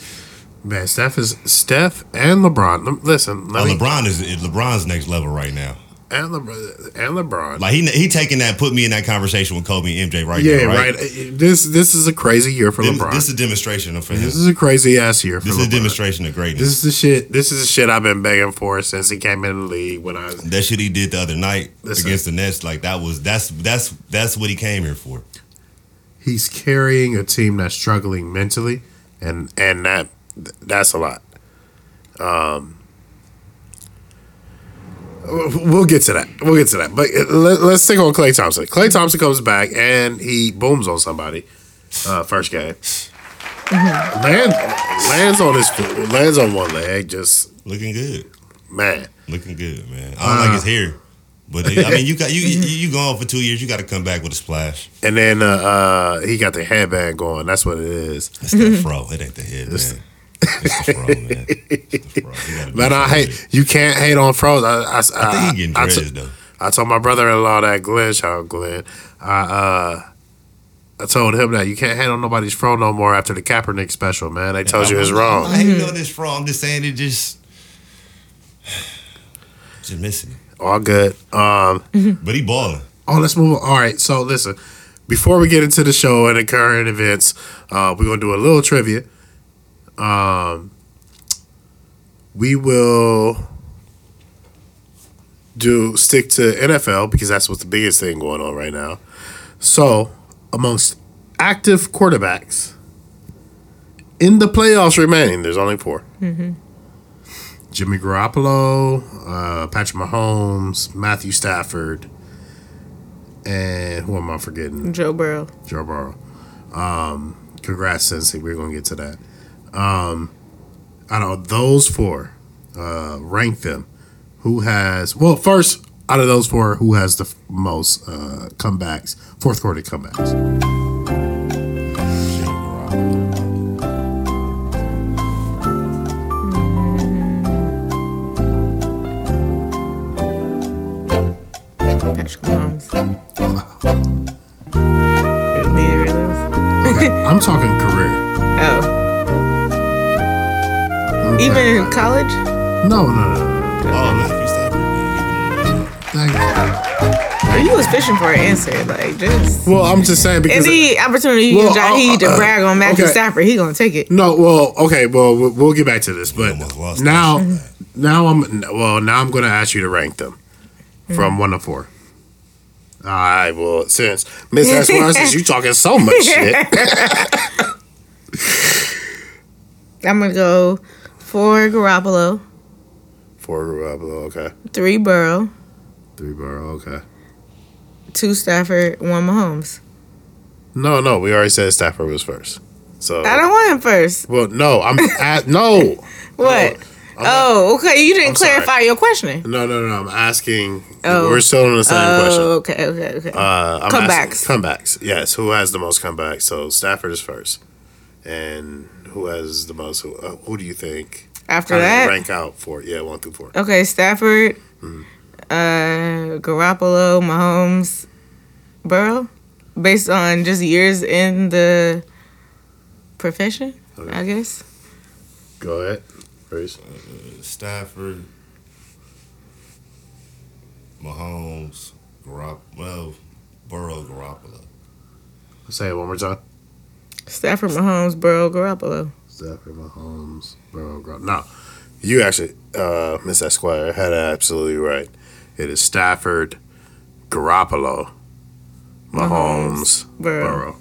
man, Steph is Steph and LeBron. Listen, let Oh, me, LeBron is LeBron's next level right now. And LeBron and LeBron. Like he he taking that, put me in that conversation with Kobe and MJ right yeah, now. right. Right. Uh, This this is a crazy year for Dem- LeBron. This is a demonstration of for him. This is a crazy ass year for LeBron. This LeBron. is a demonstration of greatness. This is the shit. This is the shit I've been begging for since he came in the league. When I that shit he did the other night Listen. against the Nets, like that was that's that's that's what he came here for. he's carrying a team that's struggling mentally, and and that that's a lot. Um, we'll get to that. We'll get to that. But uh, let, let's stick on Klay Thompson. Klay Thompson comes back and he booms on somebody. Uh, first game. Land, lands on his foot, lands on one leg. Just Looking good, man. looking good, man. I don't like his hair, but I mean, you got you you, [laughs] you gone for two years. You got to come back with a splash. And then uh, uh, he got the headband going. That's what it is. It's the [laughs] fro. It ain't the head, man. It's the fro, man. It's the fro. You gotta do But I hate you can't hate on froze. I, I, I think he getting I, I, dreads t- though. I told my brother-in-law that Glenn, shout out Glenn. I uh, I told him that you can't hate on nobody's fro no more after the Kaepernick special, man. They told you it's I'm wrong. not hating on this fro. I'm just saying it just [sighs] just missing. it. All good. Um, But he balling. oh, let's move on. All right, so listen, before we get into the show and the current events, uh, we're gonna do a little trivia. Um, we will do stick to NFL because that's what's the biggest thing going on right now. So, amongst active quarterbacks in the playoffs remaining, there's only 4 Jimmy Garoppolo, uh, Patrick Mahomes, Matthew Stafford, and who am I forgetting? Joe Burrow. Joe Burrow. Um, congrats, Cincy. We're gonna get to that. Um, out of those four, uh, rank them. Who has? Well, first out of those four, who has the most uh, comebacks? Fourth quarter comebacks. Patrick Mahomes. Neither of those. Okay, I'm talking career. [laughs] Oh, even in college. No, no, no, no. Oh, Matthew Stafford. man. Thank you. Or you was fishing for an answer, like just Well, I'm just saying because any opportunity you Well, give uh, Jaheed to uh, brag on Matthew okay. Stafford, he gonna take it. No, well, okay, well, we'll we'll get back to this, but now, that now I'm well, now I'm going to ask you to rank them from one to four. All right, well, since Miss Esquire, since you [laughs] talking so much shit, [laughs] I'm gonna go four Garoppolo, four Garoppolo, okay, three Burrow, three Burrow, okay. two Stafford, one Mahomes. No, no, we already said Stafford was first. So I don't want him first. Well, no, I'm at no. [laughs] What? Oh, okay. You didn't I'm sorry. clarify your questioning. No, no, no. I'm asking. Oh. We're still on the same question. Oh, okay, okay, okay. Uh, I'm Comebacks. asking- comebacks. Yes. Who has the most comebacks? So Stafford is first, and who has the most? Who, uh, who do you think? After How that, rank out for yeah, one through four. okay, Stafford, Mm-hmm. uh, Garoppolo, Mahomes, Burrow, based on just years in the profession, Okay. I guess. Go ahead, Reese. Stafford, Mahomes, Garop, well, Burrow, Garoppolo. Say it one more time. Stafford, Mahomes, Burrow, Garoppolo. Stafford, Mahomes, Burrow, Garoppolo. No, you actually, uh, Miss Esquire, had absolutely right. It is Stafford, Garoppolo, Mahomes, Burrow. Burrow.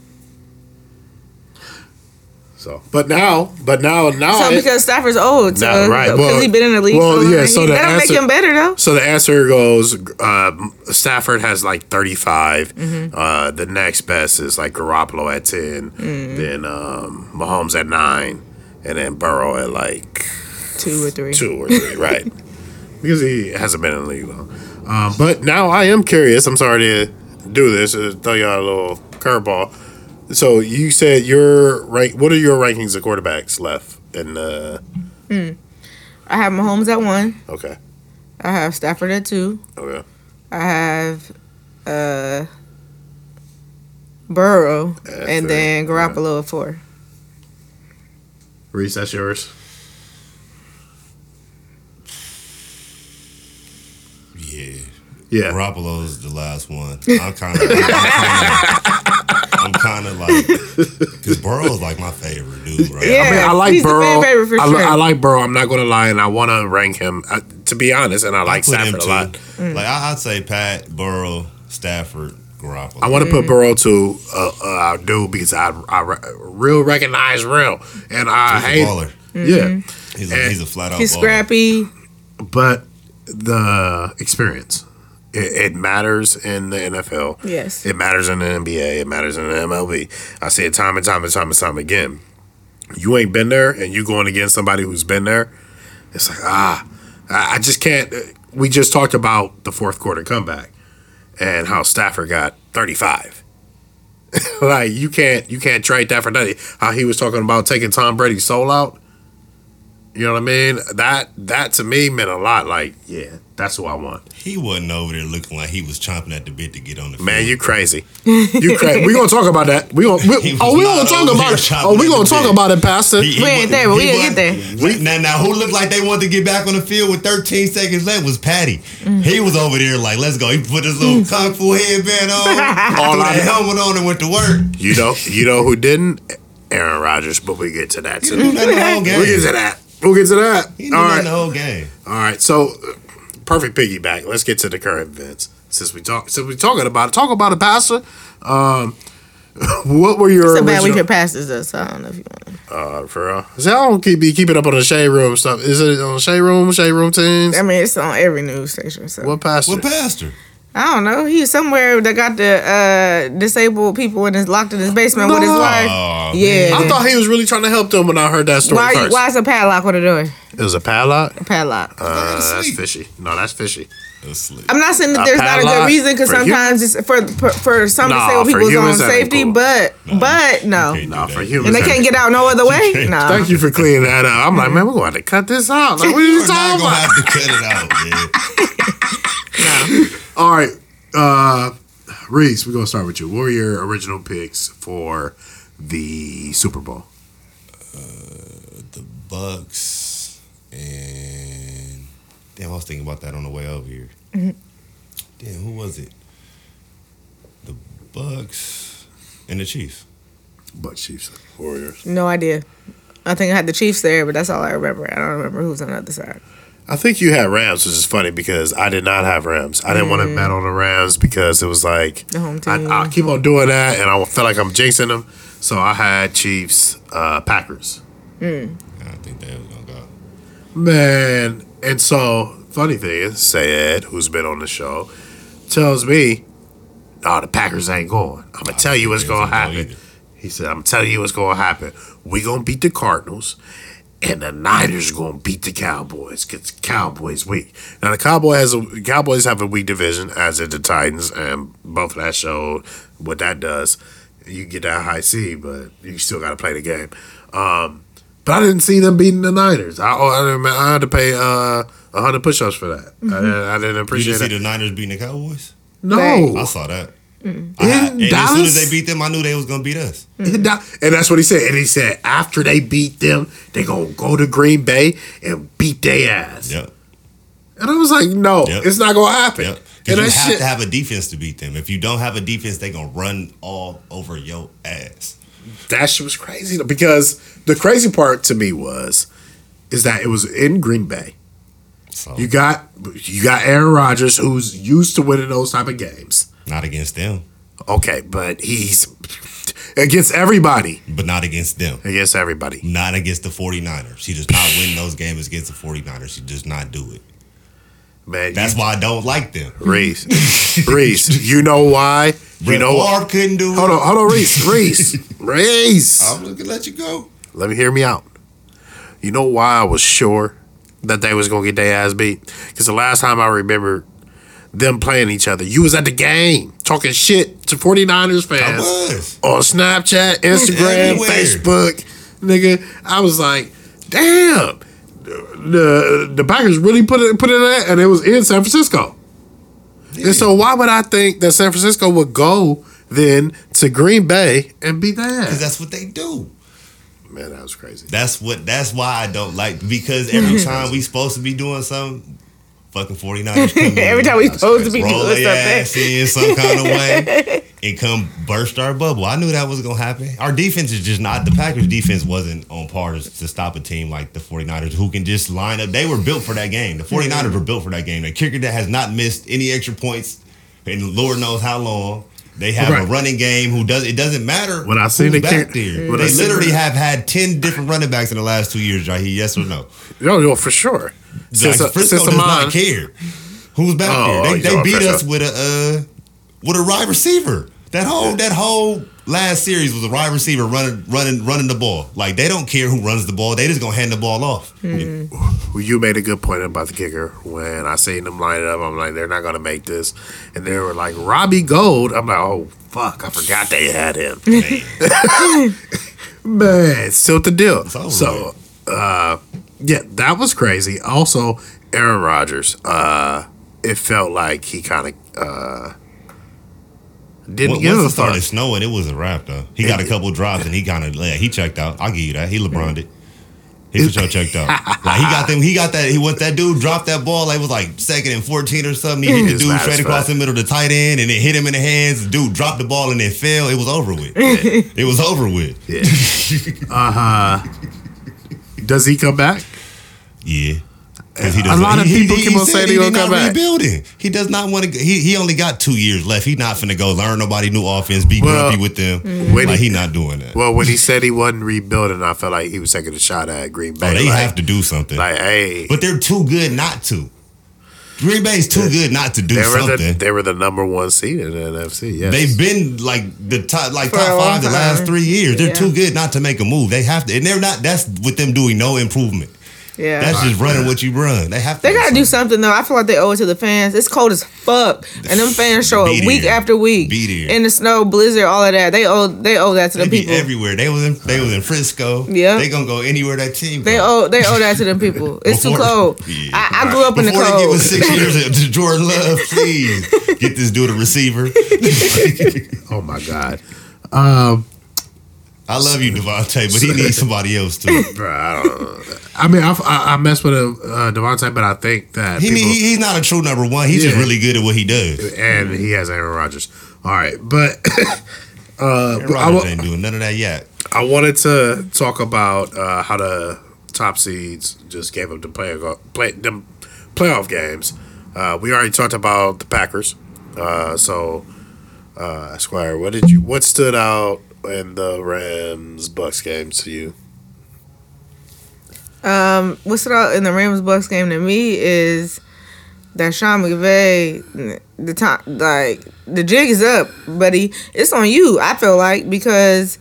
So, but now, but now, now, So because Stafford's old, so Nah, right, because well- he's been in the league. well, so long, yeah, so he- the that don't make him better though. So the answer goes: uh, Stafford has like 35. Mm-hmm. Uh, the next best is like Garoppolo at 10. Mm. Then um, Mahomes at nine, and then Burrow at like Two or three. two or three, [laughs] right? Because he hasn't been in the league long. Um, but now I am curious. I'm sorry to do this. Uh, throw y'all a little curveball. So you said your rank. What are your rankings of quarterbacks left? And uh, I have Mahomes at one. okay, I have Stafford at two. okay, I have uh Burrow At and three, then yeah. Garoppolo at four. Reese, that's yours. Yeah. Yeah. Garoppolo's the last one. I'm kind of, [laughs] because Burrow's like my favorite dude, right? Yeah. I mean, I like he's the Burrow. fan favorite for I, sure. I like Burrow. I'm not going to lie, and I want to rank him. Uh, to be honest, and I like put him Stafford a too. lot. Mm. Like I, I'd say Pat, Burrow, Stafford, Garoppolo. I want to Mm. put Burrow to uh, uh, do because I, I real recognize real, and I He's a hate. baller. Yeah, He's a, he's a flat out He's baller. scrappy. but the experience it, it matters in the NFL. Yes. It matters in the NBA. It matters in the MLB. I say it time and time and time and time again. You ain't been there, and you going against somebody who's been there. It's like ah, I I just can't. We just talked about the fourth quarter comeback and how Stafford got thirty five. [laughs] like you can't you can't trade that for nothing. How he was talking about taking Tom Brady's soul out. You know what I mean? That that to me meant a lot. Like yeah, that's who I want. He wasn't over there looking like he was chomping at the bit to get on the field. Man, you crazy. [laughs] You crazy. we gonna talk about that. We gonna we, oh we gonna talk about it. Oh we gonna talk bit. about it, Pastor. He- he We ain't there, but we he gonna get wasn't- there. [laughs] Now, now, who looked like they wanted to get back on the field with 13 seconds left was Patty. Mm. He was over there like, let's go. He put his little kung fu headband on, [laughs] All threw I helmet on, and went to work. You know you know who didn't? Aaron Rodgers. But we get to that too. didn't do nothing the whole game. We get to that. We'll get to that. He didn't All do nothing right. the whole game. All right. So perfect piggyback. Let's get to the current events. Since we talk, since we talking about it, talk about it, Pastor. Um, [laughs] what were your It's a bad week original- for pastors though, so I don't know if you want. Uh, for real. See, I don't keep be keeping up on the shade room stuff. Is it on shade room, shade room teams? I mean, it's on every news station. So What pastor? What pastor? I don't know. He's somewhere that got the uh, disabled people and is locked in his basement with his wife. Oh, Yeah. I thought he was really trying to help them when I heard that story Why? first. Why is a padlock on the door? It was a padlock. A padlock. Uh, that's fishy. No, that's fishy. That's. I'm not saying that A there's not a good reason because for hu- sometimes it's for for, for some Nah, disabled for people's own humans, that ain't safety, cool. but but no, can't No, for that. humans. and they can't get out no other way. No, Thank you for cleaning that up. I'm like, man, we're going to cut this out. Like, what are [laughs] We're you not talking gonna about? have to cut it out, man. [laughs] All right, uh, Reese, we're gonna start with you. What were your original picks for the Super Bowl? the Bucs and damn, I was thinking about that on the way over here. Damn, who was it? The Bucs and the Chiefs. Buck Chiefs, Warriors. no idea. I think I had the Chiefs there, but that's all I remember. I don't remember who's on the other side. I think you had Rams, which is funny because I did not have Rams. I didn't want to bet on the Rams because it was like The home I, team. I keep on doing that, and I feel like I'm jinxing them. So I had Chiefs, uh, Packers. I think they was gonna go. Man, and so funny thing is, Sayed, who's been on the show, tells me, "No, the Packers ain't going. I'm gonna tell you what's gonna happen." either. He said, "I'm telling you what's gonna happen. We gonna beat the Cardinals, and the Niners are gonna beat the Cowboys because Cowboys weak. Now the Cowboys has a Cowboys have a weak division, as did the Titans, and both of that showed what that does. You get that high C, but you still got to play the game. Um, but I didn't see them beating the Niners. I I, I had to pay uh hundred push-ups for that. I, didn't, I didn't You appreciate didn't see it. the Niners beating the Cowboys? No, I saw that. I had- In and as soon as they beat them, I knew they was gonna beat us. And and that's what he said. And he said after they beat them, they gonna go to Green Bay and beat their ass. Yep. And I was like, no, Yep. it's not gonna happen. Yep. And Because you that have shit, to have a defense to beat them. If you don't have a defense, they gonna run all over your ass. that shit was crazy though, because the crazy part to me was is that it was in Green Bay. So You got you got Aaron Rodgers who's used to winning those type of games. Not against them, Okay, but he's against everybody. but not against them. Against everybody. Not against the 49ers. He does not win those games against the 49ers. He does not do it. Man, That's you, why I don't like them. Reese. [laughs] Reese, you know why? You Brett know Favre couldn't do it. Hold on, hold on, Reese. Reese. [laughs] Reese. I'm gonna let you go. Let me hear me out. You know why I was sure that they was gonna get their ass beat? Because the last time I remember them playing each other, you was at the game talking shit to 49ers I fans was. on Snapchat, Instagram, Facebook. Nigga, I was like, damn. The the Packers really put it put it in that and it was in San Francisco. And so why would I think that San Francisco would go then to Green Bay and beat their Because that's what they do. Man, that was crazy. That's what. That's why I don't like. Because every [laughs] time we supposed to be doing something, fucking 49ers come [laughs] in, Every time we supposed to be roll doing their ass something. in some kind of way [laughs] and come burst our bubble. I knew that was gonna happen. Our defense is just not. The Packers defense wasn't on par to to stop a team like the 49ers who can just line up. They were built for that game. The mm-hmm. 49ers were built for that game. The kicker that has not missed any extra points in Lord knows how long. They have Right. a running game who does it doesn't matter When I see the back kick- there. when They seen literally have had ten different running backs in the last two years, Jahi. Yes or no? Oh, no, no, for sure. Since, Like, Frisco since does Amon- not care who's back Oh, there. They, you they beat Frisco. us with a uh, with a wide receiver. That whole that whole last series was a wide receiver running running running the ball. Like they don't care who runs the ball. They just gonna hand the ball off. Well, you made a good point about the kicker. When I seen them line it up, I'm like, they're not gonna make this. And they were like, Robbie Gould. I'm like, oh fuck, I forgot they had him. [laughs] Man, [laughs] Man, still the deal. over So, uh, yeah, that was crazy. Also, Aaron Rodgers. Uh, it felt like he kind of uh, didn't Once give once it started snowing, it was a wrap though. He got a couple drops and he kind of yeah, he checked out. I'll give you that. He LeBroned it. He for sure checked out. Like he got them. He got that. He what that dude dropped that ball. Like it was like second and fourteen or something. He hit the dude straight across the middle of the tight end, and it hit him in the hands. The dude dropped the ball and it fell. It was over with. [laughs] It was over with. Yeah. uh huh. Does he come back? Yeah. 'Cause he A doesn't- lot of people keep on said saying he he gonna come not back. Rebuilding. He does not want to. He he only got two years left. He not finna go learn nobody new offense. Be Well, grumpy with them. when like he- he not doing that. Well, when he said he wasn't rebuilding, I felt like he was taking a shot at Green Bay. oh, they like, have to do something. Like, hey, But they're too good not to. Green Bay's too good not to do they something. the they were the number one seed in the NFC. Yes, They've been like the top, like For top long five the last three years. They're Yeah. too good not to make a move. They have to, and they're not. That's with them doing no improvement. Yeah. That's just running what you run. They have to. They gotta do something though. I feel like they owe it to the fans. It's cold as fuck, and them fans show up week after week Be there. in the snow, blizzard, all of that. They owe they owe that to the people. everywhere. They was in. They was in Frisco. Yeah. They gonna go anywhere that team. They go. owe they owe that to them people. It's too cold. [laughs] Yeah. I, I grew up in the Before they give us six years [laughs] to Jordan Love, please get this dude a receiver. [laughs] Oh my god. Um, I love you, Davante, but he needs somebody else too. [laughs] bruh, I. I mean, I, I, I mess with uh, Davante, but I think that He, people, he he's not a true number one. He's just really good at what he does. and he has Aaron Rodgers. All right, but [laughs] uh, I, Rodgers wa- ain't doing none of that yet. I wanted to talk about uh, how the top seeds just gave up the play, play them playoff games. Uh, we already talked about the Packers. Uh, so, uh, Squire, what did you? What stood out in the Rams Bucs games to you? Um, stood out in the Rams Bucs game to me is that Sean McVay, the time like the jig is up, buddy. It's on you. I feel like because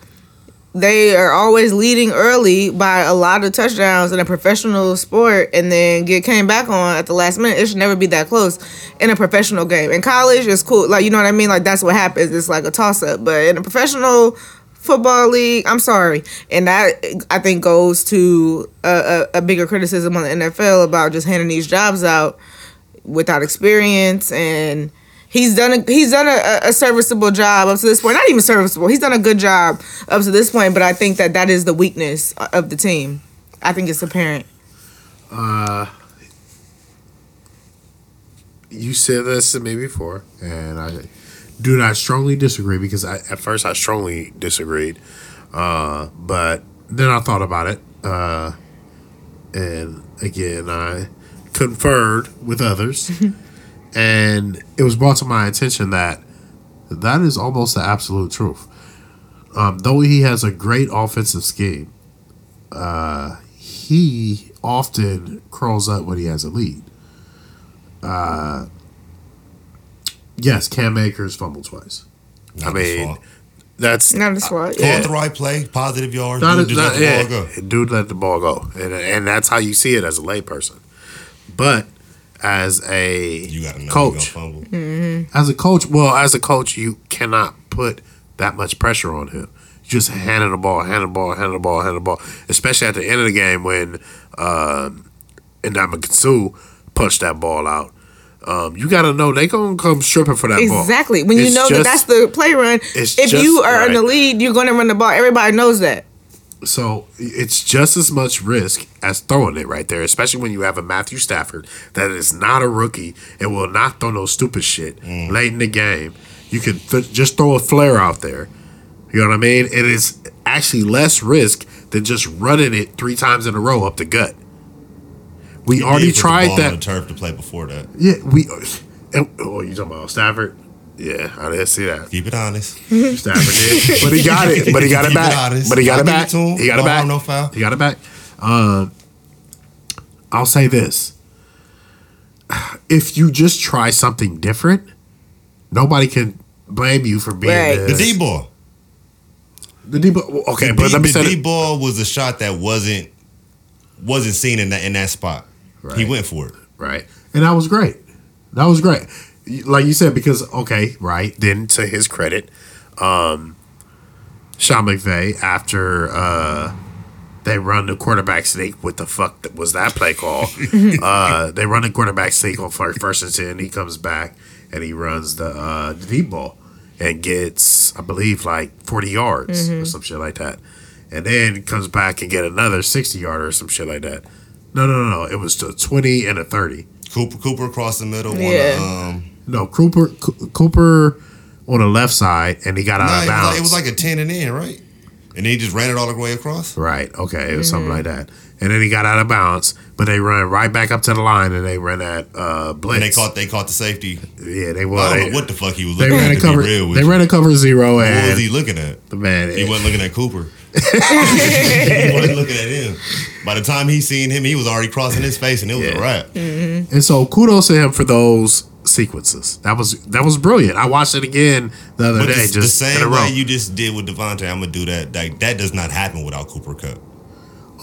they are always leading early by a lot of touchdowns in a professional sport and then get came back on at the last minute. It should never be that close in a professional game. In college, it's cool. Like, you know what I mean? Like, that's what happens. It's like a toss up. But in a professional football league, I'm sorry. And that, I think, goes to a, a, a bigger criticism on the NFL about just handing these jobs out without experience. And he's done a he's done a, a serviceable job up to this point. Not even serviceable. He's done a good job up to this point but i think that that is the weakness of the team. I think it's apparent. Uh, you said this to me before, and I do not strongly disagree because I, at first I strongly disagreed, uh, but then I thought about it, uh, and again I conferred with others, [laughs] and it was brought to my attention that that is almost the absolute truth. Um, though he has a great offensive scheme, uh, he often curls up when he has a lead. Yes, Cam Akers fumbled twice. Not I mean, that's not a SWAT Called yeah the right play, positive yards. not, dude just not let the yeah, ball go. dude let the ball go, and and that's how you see it as a layperson. But as a You got to know coach, you're gonna as a coach, well, as a coach, you cannot put that much pressure on him. You just handing the ball, handing the ball, handing the ball, handing the ball. Especially at the end of the game when um, Ndamukong Suh punched that ball out. Um, you got to know they gonna come stripping for that ball. exactly when you It's know that that's the play run if just- you are in the lead you're going to run the ball everybody knows that So it's just as much risk as throwing it right there, especially when you have a Matthew Stafford that is not a rookie and will not throw no stupid shit late in the game. You can th- just throw a flare out there. You know what I mean? It is actually less risk than just running it three times in a row up the gut. We He already did the tried ball on the that. turf to play before that. Yeah, we. Oh, you talking about Stafford? Yeah, I didn't see that. Keep it honest. [laughs] Stafford did, but he got it. [laughs] But he got it Keep it back. honest. But he got it back. it to him. He got it back. no foul. He got it back. Um, I'll say this: if you just try something different, nobody can blame you for being Right. this- The D ball. The D ball. Okay, The but D- let me the say D ball was a shot that wasn't wasn't seen in that in that spot. He went for it. right, and that was great. That was great. Like you said, because okay, right. Then to his credit, um, Sean McVay after uh, they run the quarterback sneak. What the fuck that was that play call? [laughs] uh, they run the quarterback sneak on first, first and ten. He comes back and he runs the uh, the deep ball and gets, I believe, like forty yards or some shit like that. And then comes back and get another sixty yarder or some shit like that. No, no, no, no. It was a twenty and a thirty. Cooper Cooper across the middle. Yeah. On the, um, No, Cooper Co- Cooper on the left side, and he got out nah, of it, was bounds. like, it was like a ten and in, right? And then he just ran it all the way across. right. Okay, it was something like that. And then he got out of bounds, but they ran right back up to the line, and they ran that uh, blitz. And they caught they caught the safety. Yeah, they I don't they, know what the fuck he was they looking ran at. a cover. real with They you. ran a cover zero, and What was he looking at? the man. He wasn't looking at Cooper. [laughs] looking at him. By the time he seen him, he was already crossing his face, and it was Yeah. a wrap. Mm-hmm. And so kudos to him for those sequences. That was that was brilliant. I watched it again the other But day, the, the just a same way you just did with Davante, I'm gonna do that. Like that does not happen without Cooper Kupp.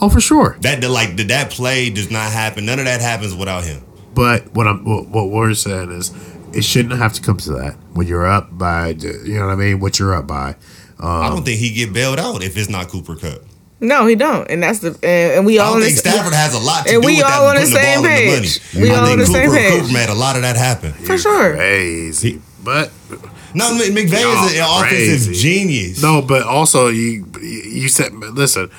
oh, for sure. That like that that play does not happen. None of that happens without him. But what I'm what, what we're saying is, it shouldn't have to come to that when you're up by you know what I mean. What you're up by. I Um, don't think he get bailed out if it's not Cooper Kupp. no he don't and that's the and, and we I all don't think the, Stafford has a lot to and do we with that. all on the putting same ball in the money. page. We I all think on the Cooper, same page. Cooper made a lot of that happen. for sure Crazy, but No, Mc- McVay is an offensive genius. no, but also you you said listen,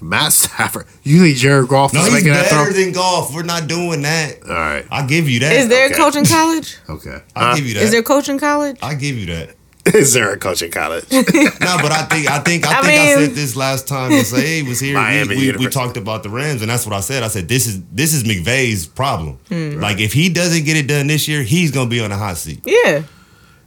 Matt Stafford. You think Jared Goff no, is he's making that throw? better than Goff. We're not doing that. All right, I'll give you that. is there okay. a coach in college okay. I'll Uh, give you that. is there a coach in college [laughs] I'll give you that. [laughs] is there a coach in college? [laughs] No, but I think I think I, I think I said this last time when Say was here. Miami we, we, we talked about the Rams, and that's what I said. I said this is this is McVay's problem. Hmm. Like if he doesn't get it done this year, he's gonna be on the hot seat. yeah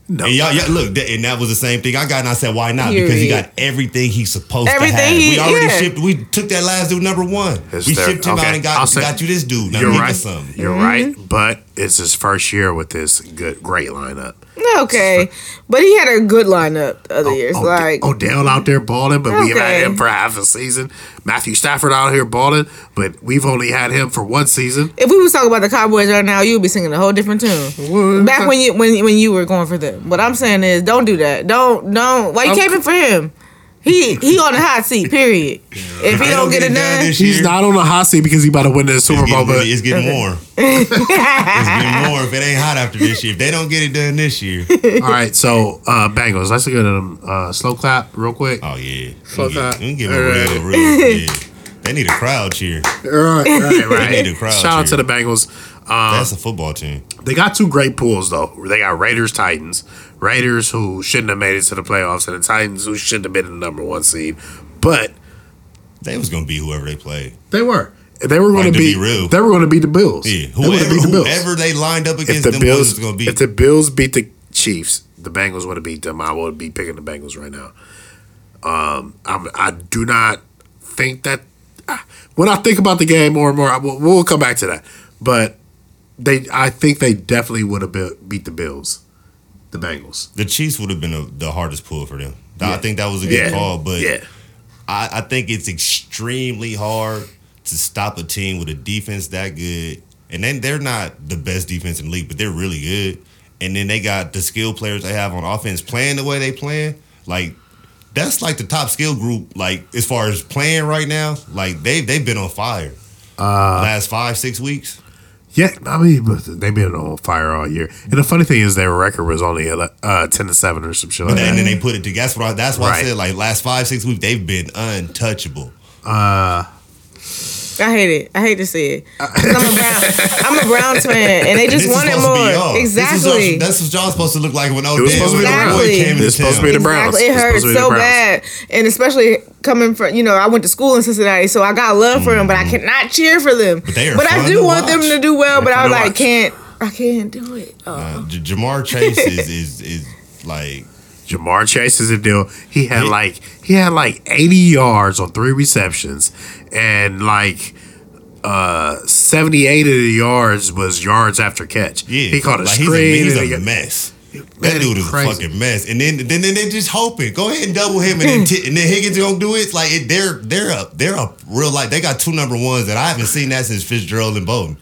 no, And y'all, yeah, look, that, and that was the same thing I got, and I said, why not? Because he got everything he's supposed Everything to have. he- we already yeah. shipped. We took that last dude number one. It's we there. shipped him Okay, out and got say- got you this dude. Now you're right. us something. You're Mm-hmm. right, but it's his first year with this good, great lineup. Okay, but he had a good lineup the other oh, years. Oh, like oh, Odell out there balling, but we've had him for half a season. Matthew Stafford out here balling, but we've only had him for one season. if we was talking about the Cowboys right now, you'd be singing a whole different tune. Back when you when when you were going for them. What I'm saying is, don't do that. Don't don't. Why you Okay. caping for him? He he on the hot seat. Period. If he They don't get it done, this He's year, not on the hot seat because he about to win the Super It's Bowl. But really- it's getting warm. [laughs] it's getting warm if it ain't hot after this year. If they don't get it done this year, all right, so uh, Bengals. Let's go to them. Uh, slow clap, real quick. oh yeah, slow clap. can that. we can give All a right. real, real. Yeah. They need a crowd cheer. Right, right, right. They need a crowd Shout out to the Bengals. Uh, That's a football team. They got two great pools though. They got Raiders, Titans. Raiders who shouldn't have made it to the playoffs, and the Titans who shouldn't have been in the number one seed, but They was gonna be whoever they played. they were. They were going Like, to to be. be real. They were going to beat the Bills. Yeah, They going whoever, to beat the Bills. whoever they lined up if against the Bills, is gonna beat. if the Bills beat the Chiefs, the Bengals would have beat them. I would be picking the Bengals right now. Um, I'm, I do not think that when I think about the game more and more, I, we'll, we'll come back to that. But they, I think they definitely would have be- beat the Bills, the Bengals. the Chiefs would have been a, the hardest pull for them. I think that was a good Yeah. call, but yeah, I, I think it's extremely hard to stop a team with a defense that good. And then they're not the best defense in the league, but they're really good. And then they got the skill players they have on offense playing the way they playing. Like that's like the top skill group. Like as far as playing right now, like they they've been on fire. Uh, last five six weeks. Yeah. I mean, they've been on fire all year. And the funny thing is, their record was only uh, ten to seven or some shit like then, that. and then they put it together. That's what I, that's why Right. I said like last five six weeks they've been untouchable. Uh, I hate it. I hate to see it. I'm a Brown. I'm a brown [laughs] fan, and they just This is wanted supposed to be y'all. more. This is Exactly. that's what y'all supposed to look like when Odell was supposed to be the and came It's into supposed to be town. the Browns. Exactly. It It's hurts supposed to be the so bad, and especially coming from you know I went to school in Cincinnati, so I got love for them, but I cannot cheer for them. But they are I fun do to want them to do well, but They're I was like, watch. can't I can't do it. Oh. Uh, J- Ja'Marr Chase is, [laughs] is is like Ja'Marr Chase is a deal. He had like he had like 80 yards on three receptions, and like uh 78 of the yards was yards after catch. yeah, he caught a like, screen. He's a, he he's a mess. Man, That dude is crazy. a fucking mess. And then then, then they just hoping. Go ahead and double him, and then [laughs] t- and then Higgins gonna do it. It's like it, they're they're a they're a real like they got two number ones that I haven't seen that since Fitzgerald and Boldin.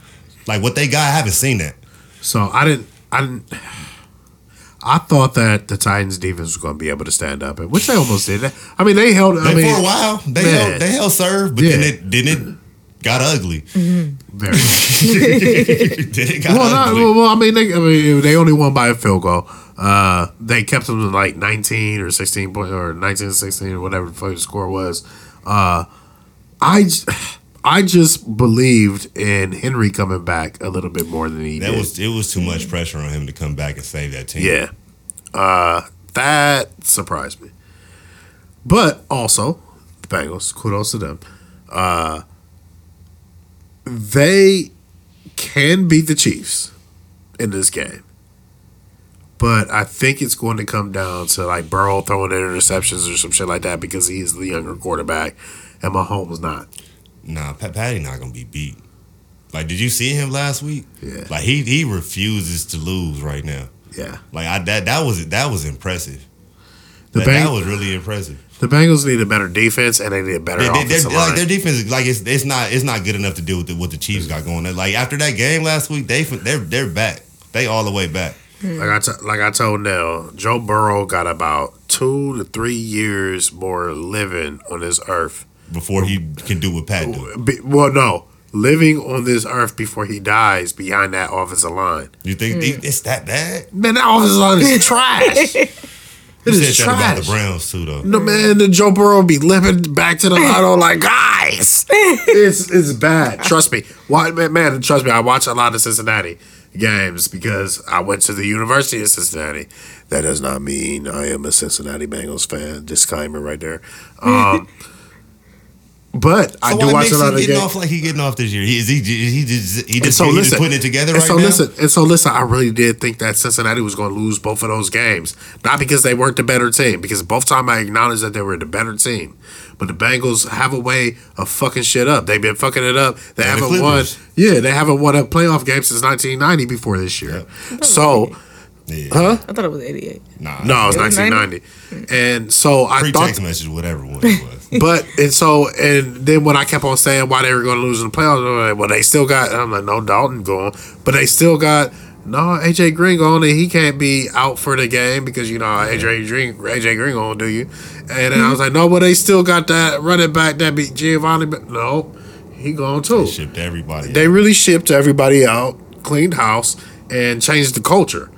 Like what they got, I haven't seen that. So I didn't. I didn't. I thought that the Titans defense was going to be able to stand up, and which they almost did. I mean, they held. I They, mean, for a while, they man. held they held serve, but Yeah. then it then it got ugly. very. [laughs] then it got well, ugly. well, well, I mean, they, I mean, they only won by a field goal. Uh, they kept them to like 19 or 16 point or 19 16 or whatever the fuck the score was. Uh, I, I just believed in Henry coming back a little bit more than he did. that did. was it was too much pressure on him to come back and save that team. yeah, uh, that surprised me. But also, the Bengals, kudos to them. Uh, they can beat the Chiefs in this game. But I think it's going to come down to like Burrow throwing interceptions or some shit like that because he's the younger quarterback and Mahomes not. Nah, Pat Patty not gonna be beat. Like, did you see him last week? Yeah. Like he he refuses to lose right now. Yeah. Like I that that was that was impressive. The, That, Bang- that was really impressive. the Bengals need a better defense and they need a better They, they're, line. like their defense is like it's it's not it's not good enough to deal with the, what the Chiefs got going. on. Like after that game last week, they they're they're back. They all the way back. Like I, t- like I told Nell, Joe Burrow got about two to three years more living on this earth. Before he can do what Pat do. Well, no, living on this earth before he dies behind that offensive line. You think they- it's that bad? Man, that offensive line is [laughs] trash. It You is said that about the trash. Browns too, though. No man, the Joe Burrow be limping back to the line [laughs] like guys. It's it's bad. Trust me. Why man, man, trust me, I watch a lot of Cincinnati games because I went to the University of Cincinnati. That does not mean I am a Cincinnati Bengals fan. Disclaimer right there. [laughs] Um but I do watch a lot of the getting off like he getting off this year? He is he he just he just, so he listen, just putting it together and right so now. listen, and so listen. I really did think that Cincinnati was going to lose both of those games, not because they weren't the better team, because both time I acknowledged that they were the better team, but the Bengals have a way of fucking shit up. They've been fucking it up. They And haven't won. Yeah, they haven't won a playoff game since 1990 before this year. So, Yeah. huh? I thought it was 88. Nah, No, it was It was 1990. And so I Pre thought text message, whatever one it was. [laughs] but and so and then when I kept on saying why they were going to lose in the playoffs, they were like, well, they still got. I'm like, no, Dalton going, but they still got no AJ Green going, and he can't be out for the game because you know how AJ Green, AJ Green going to do you. And then I was mm-hmm. like, no, but they still got that running back that beat Giovani, but no, he going too. Shipped everybody. They really shipped everybody out, cleaned house, and changed the culture,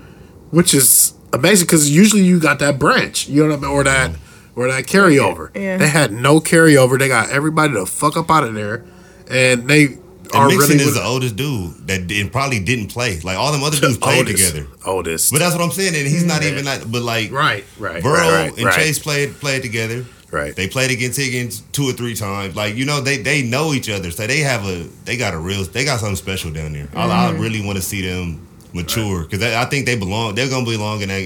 which is amazing because usually you got that branch, you know what I mean, or that or that carryover. Yeah. They had no carryover. They got everybody to fuck up out of there, and they and are Mixon really is with- the oldest dude that did, probably didn't play. Like all them other dudes played oldest, together. Oldest, But that's what I'm saying. And he's not even like. But like right, right, Burrow right, right, and right, Chase played played together. right. They played against Higgins two or three times. Like you know, they they know each other, so they have a they got a real they got something special down there. I, I Mm-hmm. really want to see them mature because I think they belong. They're gonna belong in that,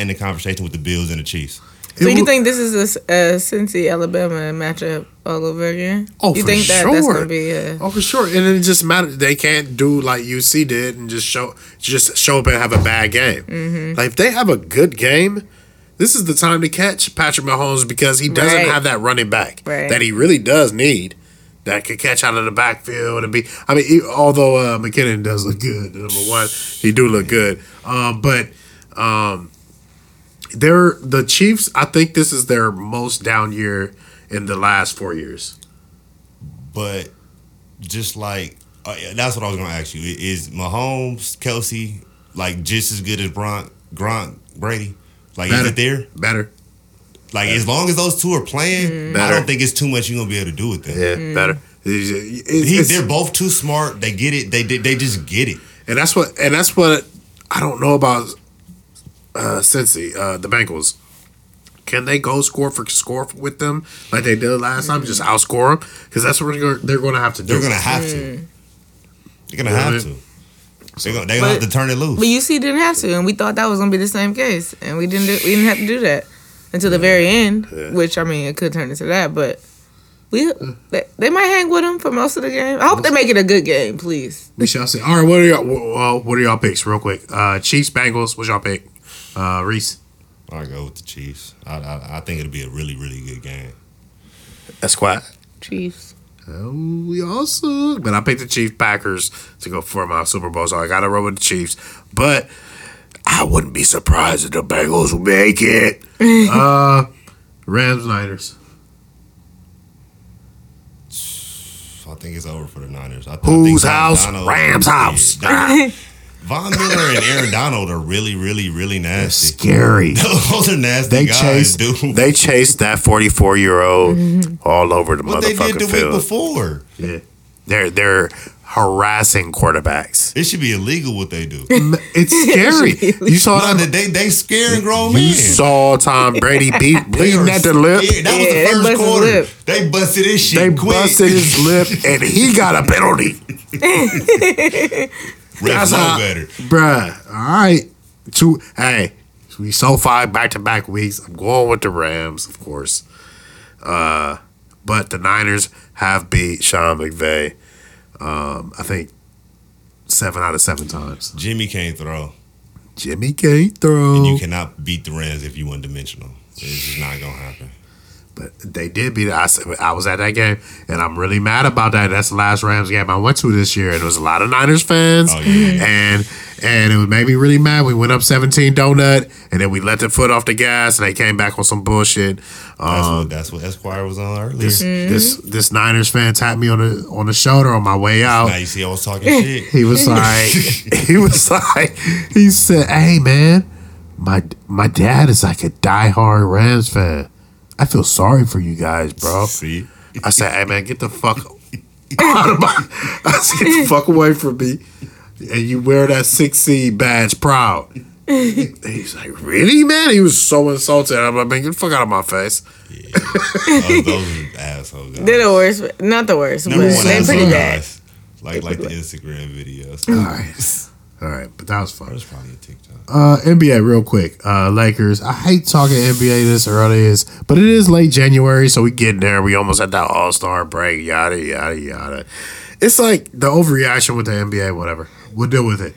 in the conversation with the Bills and the Chiefs. So It you will- think this is a Cincy Alabama matchup all over again? Oh, you for think that that's gonna be a Oh, for sure. And it just matters. They can't do like UC did and just show just show up and have a bad game. Mm-hmm. Like if they have a good game, this is the time to catch Patrick Mahomes because he doesn't Right. have that running back Right. that he really does need. That could catch out of the backfield and be. I mean, he, although uh, McKinnon does look good, number one, he do look good. Um, but um, they're the Chiefs. I think this is their most down year in the last four years. But just like uh, that's what I was gonna ask you: is Mahomes, Kelce, like just as good as Gronk, Gronk, Brady? Like Better. is it there? Better. Like as long as those two are playing, I don't think it's too much you're gonna be able to do with them. Yeah, better. It's- it's- He, they're both too smart. They get it. They they, they just get it. and that's what and that's what I don't know about uh Cincy, uh the Bengals. Can they go score for score with them like they did last time? Just outscore them because that's what they're going, they're going to have to do. They're gonna have to. They're gonna have to. They're gonna, they're gonna have to turn it loose. But UC didn't have to, and we thought that was gonna be the same case, and we didn't. Do, we didn't have to do that until the very end. Which I mean, it could turn into that, but we they, they might hang with them for most of the game. I hope they make it a good game, please. We shall see. All right, what are y'all? Well, what are y'all picks, real quick? Uh Chiefs, Bengals. What y'all pick? Uh Reese. I go with the Chiefs. I, I I think it'll be a really really good game. That's quiet. Chiefs. Oh, we all suck. But I picked the Chiefs Packers to go for my Super Bowl, so I got to roll with the Chiefs. But I wouldn't be surprised if the Bengals will make it. [laughs] uh, Rams Niners. I think it's over for the Niners. I, I Whose think house? Donald- Rams house. Yeah, [laughs] Von Miller and Aaron Donald are really really really nasty. Scary. [laughs] Those are nasty They guys, chased. dude. They chased that forty-four year old all over the what they did motherfucking the week field. before. Yeah, they're they're harassing quarterbacks. It should be illegal what they do. It's [laughs] scary. you saw No, that. they they scaring grown men. You saw Tom Brady [laughs] beat bleeding at the lip. scared. That Yeah, they was the busted first quarter. lip. They busted his shit. They quick. busted his lip [laughs] and he got a penalty. Refs That's know better. Bruh. All right. Two hey, we so far back to back weeks. I'm going with the Rams, of course. Uh but the Niners have beat Sean McVay. Um, I think seven out of seven times. Jimmy can't throw. Jimmy can't throw. And you cannot beat the Rams if you one dimensional. It's just not gonna happen. But they did beat it. I, said- I was at that game, and I'm really mad about that. That's the last Rams game I went to this year, and it was a lot of Niners fans, Oh, yeah. [laughs] and and it made me really mad. We went up 17 donut, and then we let the foot off the gas, and they came back on some bullshit. That's Um, what that's what Esquire was on earlier. this this this Niners fan tapped me on the on the shoulder on my way out. Now you see I was talking shit. [laughs] He was like, [laughs] he was like, he said, "Hey man, my my dad is like a diehard Rams fan. I feel sorry for you guys, bro." See? I said, "Hey man, get the fuck out of my. [laughs] I said, get the fuck away from me. And you wear that six C badge proud. [laughs] He's like, really, man? He was so insulted. I'm like, man, get the fuck out of my face. those, those are asshole guys. They're the worst. Not the worst, Number but one they're asshole pretty bad. guys. Like like the Instagram videos. All right. All right, but that was fun. That's probably a TikTok. Uh, NBA, real quick. Uh, Lakers. I hate talking NBA this early, is, but it is late January, so we getting there. We almost at that All Star break. Yada yada yada. It's like the overreaction with the NBA. Whatever. We'll deal with it.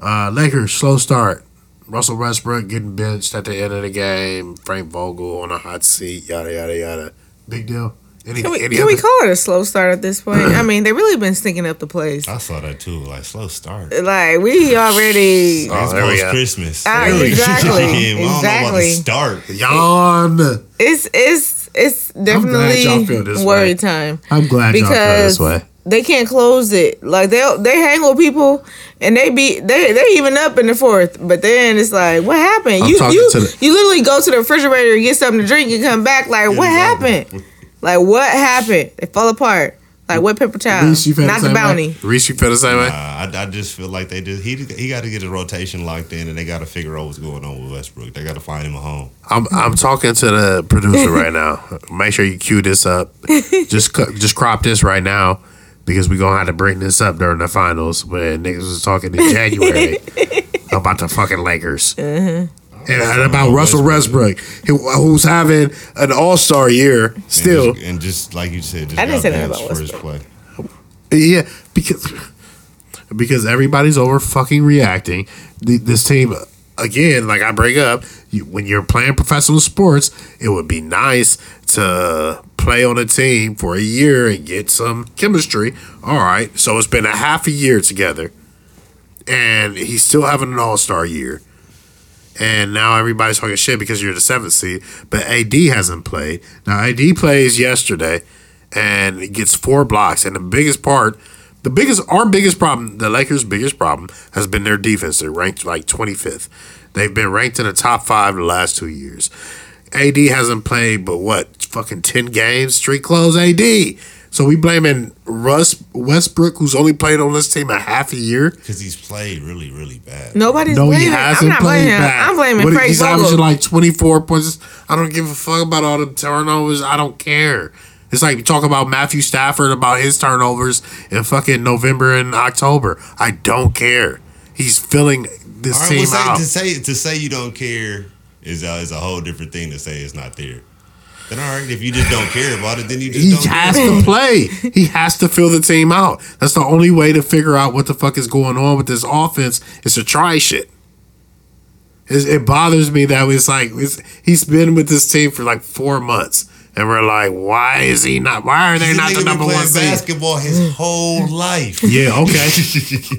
Uh, Lakers slow start. Russell Westbrook getting benched at the end of the game. Frank Vogel on a hot seat. Yada yada yada. Big deal. Any, Can we, any can we call it a slow start at this point? I [clears throat] mean, they really been stinking up the place. I saw that too. Like slow start. Like we already. Oh, it's there we post go. Christmas. Ah, [laughs] exactly, I don't know about exactly. the start. Yawn. It's it's it's glad y'all definitely feel this worry way. time. I'm glad y'all feel because this way. they can't close it. Like they they hang with people and they be they they even up in the fourth, but then it's like, what happened? I'm you you to the- you literally go to the refrigerator and get something to drink and come back. Like what happened? Like what happened? They fall apart. Like what paper towel, Reese, you feel not the the bounty. way? Reese, you feel the same way? Nah, I, I just feel like they just he he got to get his rotation locked in, and they got to figure out what's going on with Westbrook. They got to find him a home. I'm I'm talking to the producer right now. [laughs] Make sure you cue this up. Just cu- just crop this right now because we're gonna have to bring this up during the finals when niggas was talking in January [laughs] about the fucking Lakers. And, and about Russell Westbrook, who, who's having an All Star year And still. just, and just like you said, just I didn't say that benched about for his play. Yeah, because because everybody's over fucking reacting. The, this team again, like I bring up, you, when you're playing professional sports, it would be nice to play on a team for a year and get some chemistry. All right, so it's been a half a year together, and he's still having an All Star year. And now everybody's talking shit because you're the seventh seed, but AD hasn't played. Now AD plays yesterday, and gets four blocks. And the biggest part, the biggest, our biggest problem, the Lakers' biggest problem has been their defense. They're ranked like 25th. They've been ranked in the top five the last two years. AD hasn't played but what, fucking 10 games, street clothes, AD. So we blaming Russ Westbrook, who's only played on this team a half a year. because he's played really, really bad. Nobody's No, blaming. he hasn't I'm not played blaming him. bad. I'm blaming What, Frank He's Vogel. averaging like 24 points. I don't give a fuck about all the turnovers. I don't care. It's like we talk about Matthew Stafford about his turnovers in fucking November and October. I don't care. He's filling this All right, team well, say, out. to say to say you don't care is uh, is a whole different thing to say it's not there. Then all right, if you just don't care about it, then you just He don't has to [laughs] play. He has to fill the team out. That's the only way to figure out what the fuck is going on with this offense is to try shit. It's, it bothers me that it's like it's, he's been with this team for like four months, and we're like, why is he not? Why are they not the number playing one seed? basketball his whole life. Yeah, okay.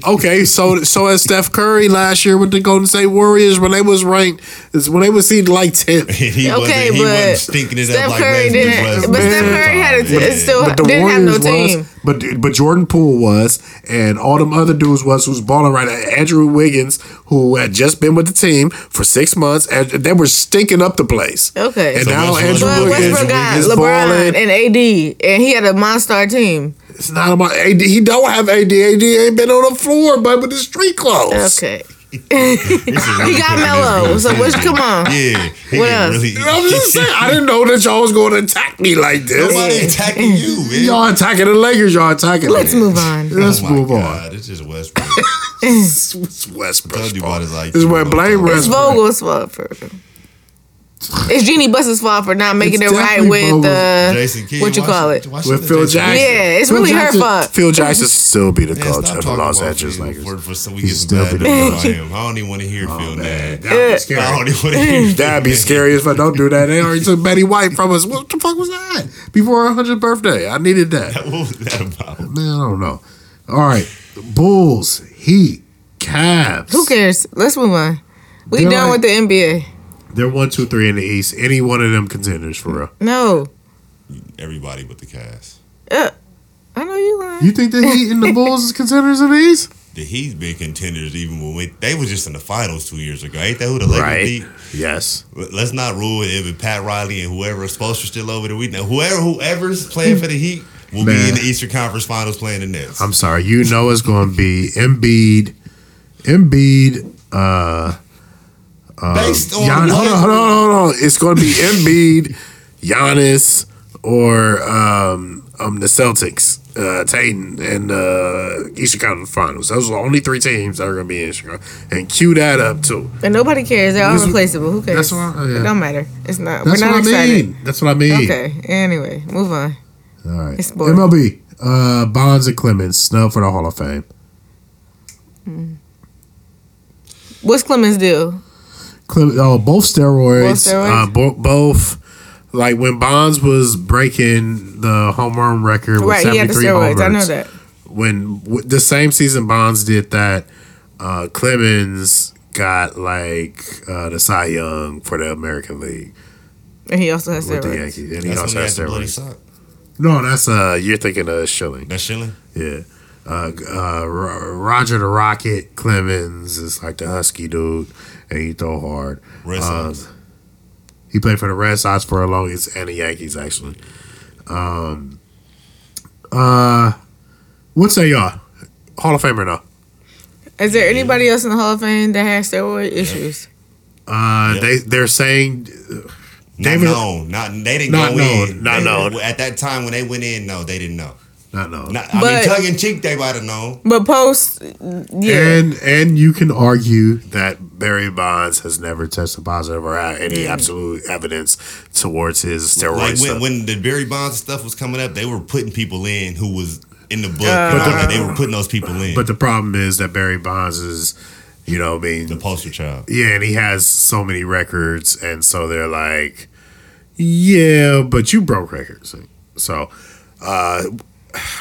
[laughs] okay, so so as Steph Curry last year with the Golden State Warriors when they was ranked is when they was seeded like 10th. [laughs] he Okay, wasn't, he but wasn't stinking it Steph up like Curry Westbrook didn't. But Steph Curry had a, Yeah. still But the didn't have no Warriors team. was, but but Jordan Poole was, and all them other dudes was who's balling right. Andrew Wiggins, who had just been with the team for six months, and they were stinking up the place. Okay. and So now Westbrook- Andrew Wiggins Westbrook got is LeBron balling. and AD, and he had a monster team. It's not about AD. He don't have AD. AD ain't been on the floor, but with the street clothes. Okay. He got Melo, so what's- come on. Yeah. What else? Really, I'm just [laughs] saying, I didn't know that y'all was going to attack me like this. Nobody attacking you, [laughs] man. Y'all attacking the Lakers. Y'all attacking. Let's me. move on. Let's oh move God, [laughs] It's just Westbrook. on. It's Westbrook. Told you about his IQ. This is where blame It's Westbrook. Vogel's fault for. It's Jeanie Buss's fault for not making It's it right with Vogel's. uh, Jason Kidd. what you call it? why should With Phil Jackson. Yeah, it's Phil really her fault. Phil Jackson still be the Man, coach stop of the talking Los about Angeles Phil Lakers. For, for some we He's get some still bad the news coach. I don't even want to hear Phil Man, name. that'd be scary. I don't scary. even want to hear. [laughs] That'd be scary as fuck. Don't do that. They already took Betty White from us. What the fuck was that? Before our 100th birthday. I needed that. [laughs] What was that about? Man, I don't know. All right. Bulls, Heat, Cavs. Who cares? Let's move on. We They're done like- with the NBA. They're one, two, three in the East. Any one of them contenders for real. No, Everybody but the cast. uh, I know you lying. You think the Heat and the Bulls is contenders in the East? The Heat's been contenders even when we, they was just in the finals two years ago. Ain't that who the Lakers beat? Yes. Let's not rule it if Pat Riley and whoever Spoelstra still over there. We know whoever whoever's playing for the Heat will Man. be in the Eastern Conference Finals playing the Nets. I'm sorry. You know it's going to be Embiid, Embiid, uh, Based on Gian- hold what? on, hold on, hold on. It's going to be Embiid, Giannis, or um, um, the Celtics, uh, Tatum, and uh, Eastern Conference Finals. Those are the only three teams that are going to be in Chicago. And cue that up too. And nobody cares. They're all This- replaceable. Who cares? that's what I- yeah. It don't matter. It's not. That's we're not what I excited. mean. That's what I mean. Okay. Anyway, move on. All right. It's boring. MLB. Uh, Bonds and Clemens snub for the Hall of Fame. What's Clemens' deal? Clem- oh, both steroids. Both steroids? Uh, bo- both. Like when Bonds was breaking the home run record with Right, he had the 73 steroids. I know that. When w- the same season Bonds did that, uh, Clemens got like uh, the Cy Young for the American League And he also has with the. Yankees, and he That's when also he has the bloody steroids. No, that's uh, you're thinking of Schilling. That's Schilling. Yeah. Uh, uh, Ro- Roger the Rocket Clemens is like the husky dude, and he throw hard. Red Uh, Sox. he played for the Red Sox for a longest and the Yankees actually. Um, uh, what say y'all? Hall of Fame or no? Is there anybody else in the Hall of Fame that has steroid issues? Uh, Yeah. they they're saying Not David- known. Not they didn't Not go known, in. not They- known. At that time when they went in, no, they didn't know. Not no. Not, I But- mean, tongue in cheek, they might have known. But post, yeah. And and you can argue that Barry Bonds has never tested positive or had any absolute evidence towards his steroid Like stuff. when, when the Barry Bonds stuff was coming up, they were putting people in who was in the book. Uh, But the- they were putting those people in. But the problem is that Barry Bonds is, you know, I mean, the poster child. yeah, and he has so many records, and so they're like, yeah, but you broke records. So, uh,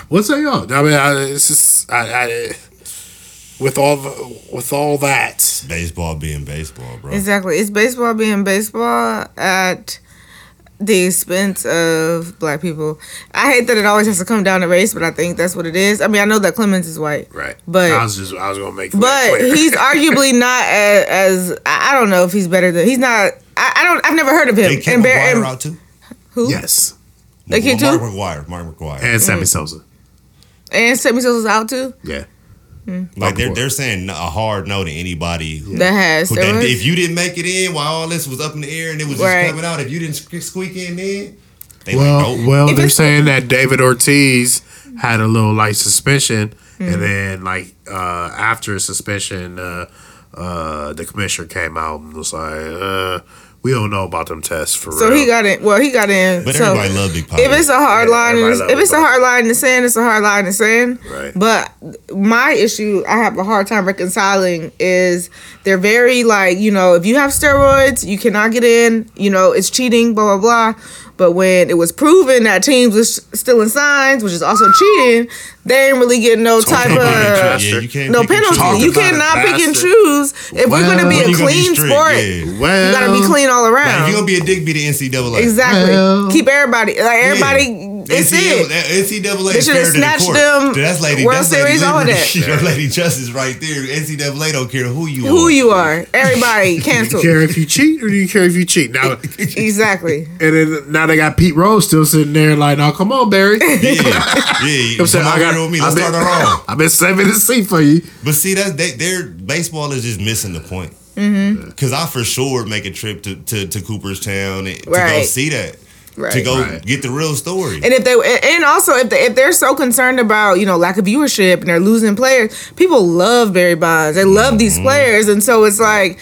what's that, y'all? I mean, I, it's just, I, I, with all, the, with all that, Baseball being baseball, bro. Exactly. It's baseball being baseball at the expense of black people. I hate that it always has to come down to race, but I think that's what it is. I mean, I know that Clemens is white, right? But- I was just, I was gonna make, but he's [laughs] arguably not as, as I I don't know if he's better than he's not. I, I don't. I've never heard of him. They kept And Bear- and- out too. who? yes, They keep Mark? McGwire. Mark McGwire. and Mm. Sammy Sosa, And Sammy Sosa's out too. yeah, like they're they're saying a hard no to anybody. Who, That has who- that- if you didn't make it in while all this was up in the air and it was just Right. coming out, if you didn't squeak in then, they Well, like, nope. well, they're saying that David Ortiz had a little light suspension, Hmm. and then like uh, after his suspension, uh, uh, the commissioner came out and was like, uh, "We don't know about them tests for So real." he got in. Well, he got in. But so everybody loved Big Papa. if it's a hard Yeah, line, everybody in, if it's a hard line in the sand, it's a hard line in the sand. Right. But my issue, I have a hard time reconciling, is they're very like you know, if you have steroids, you cannot get in. You know, it's cheating. Blah blah blah. But when it was proven that teams was stealing signs, which is also cheating, they ain't really getting no type of yeah, you can't no penalty. You Talk about cannot pick and choose. If we're gonna be a you gonna be clean strict, sport, yeah. well, you gotta be clean all Like, around. if you're gonna be a dick, be the NCAA. Exactly. Well- Keep everybody like everybody. It's NCAA, it. NCAA They is should've fair to the snatched court. them That's lady. World that's lady Series, all of liberty. that. [laughs] Your lady justice right there. NCAA don't care who you are. Who you are? Everybody [laughs] do you care if you cheat or do you care if you cheat? Now, [laughs] Exactly. and then now they got Pete Rose still sitting there like, "Now come on, Barry." Yeah, yeah. I'm saying, Come I over got- here with me. I've Let's been- start our own. I've been saving the seat for you. But see, that's they, their baseball is just missing the point. Mm-hmm. Because I for sure make a trip to, to, to Cooperstown and- to go see that. Right. To go Right. get the real story. And if they and also if they, if they're so concerned about you know lack of viewership and they're losing players, people love Barry Bonds. They love these Mm-hmm. players, and so it's like,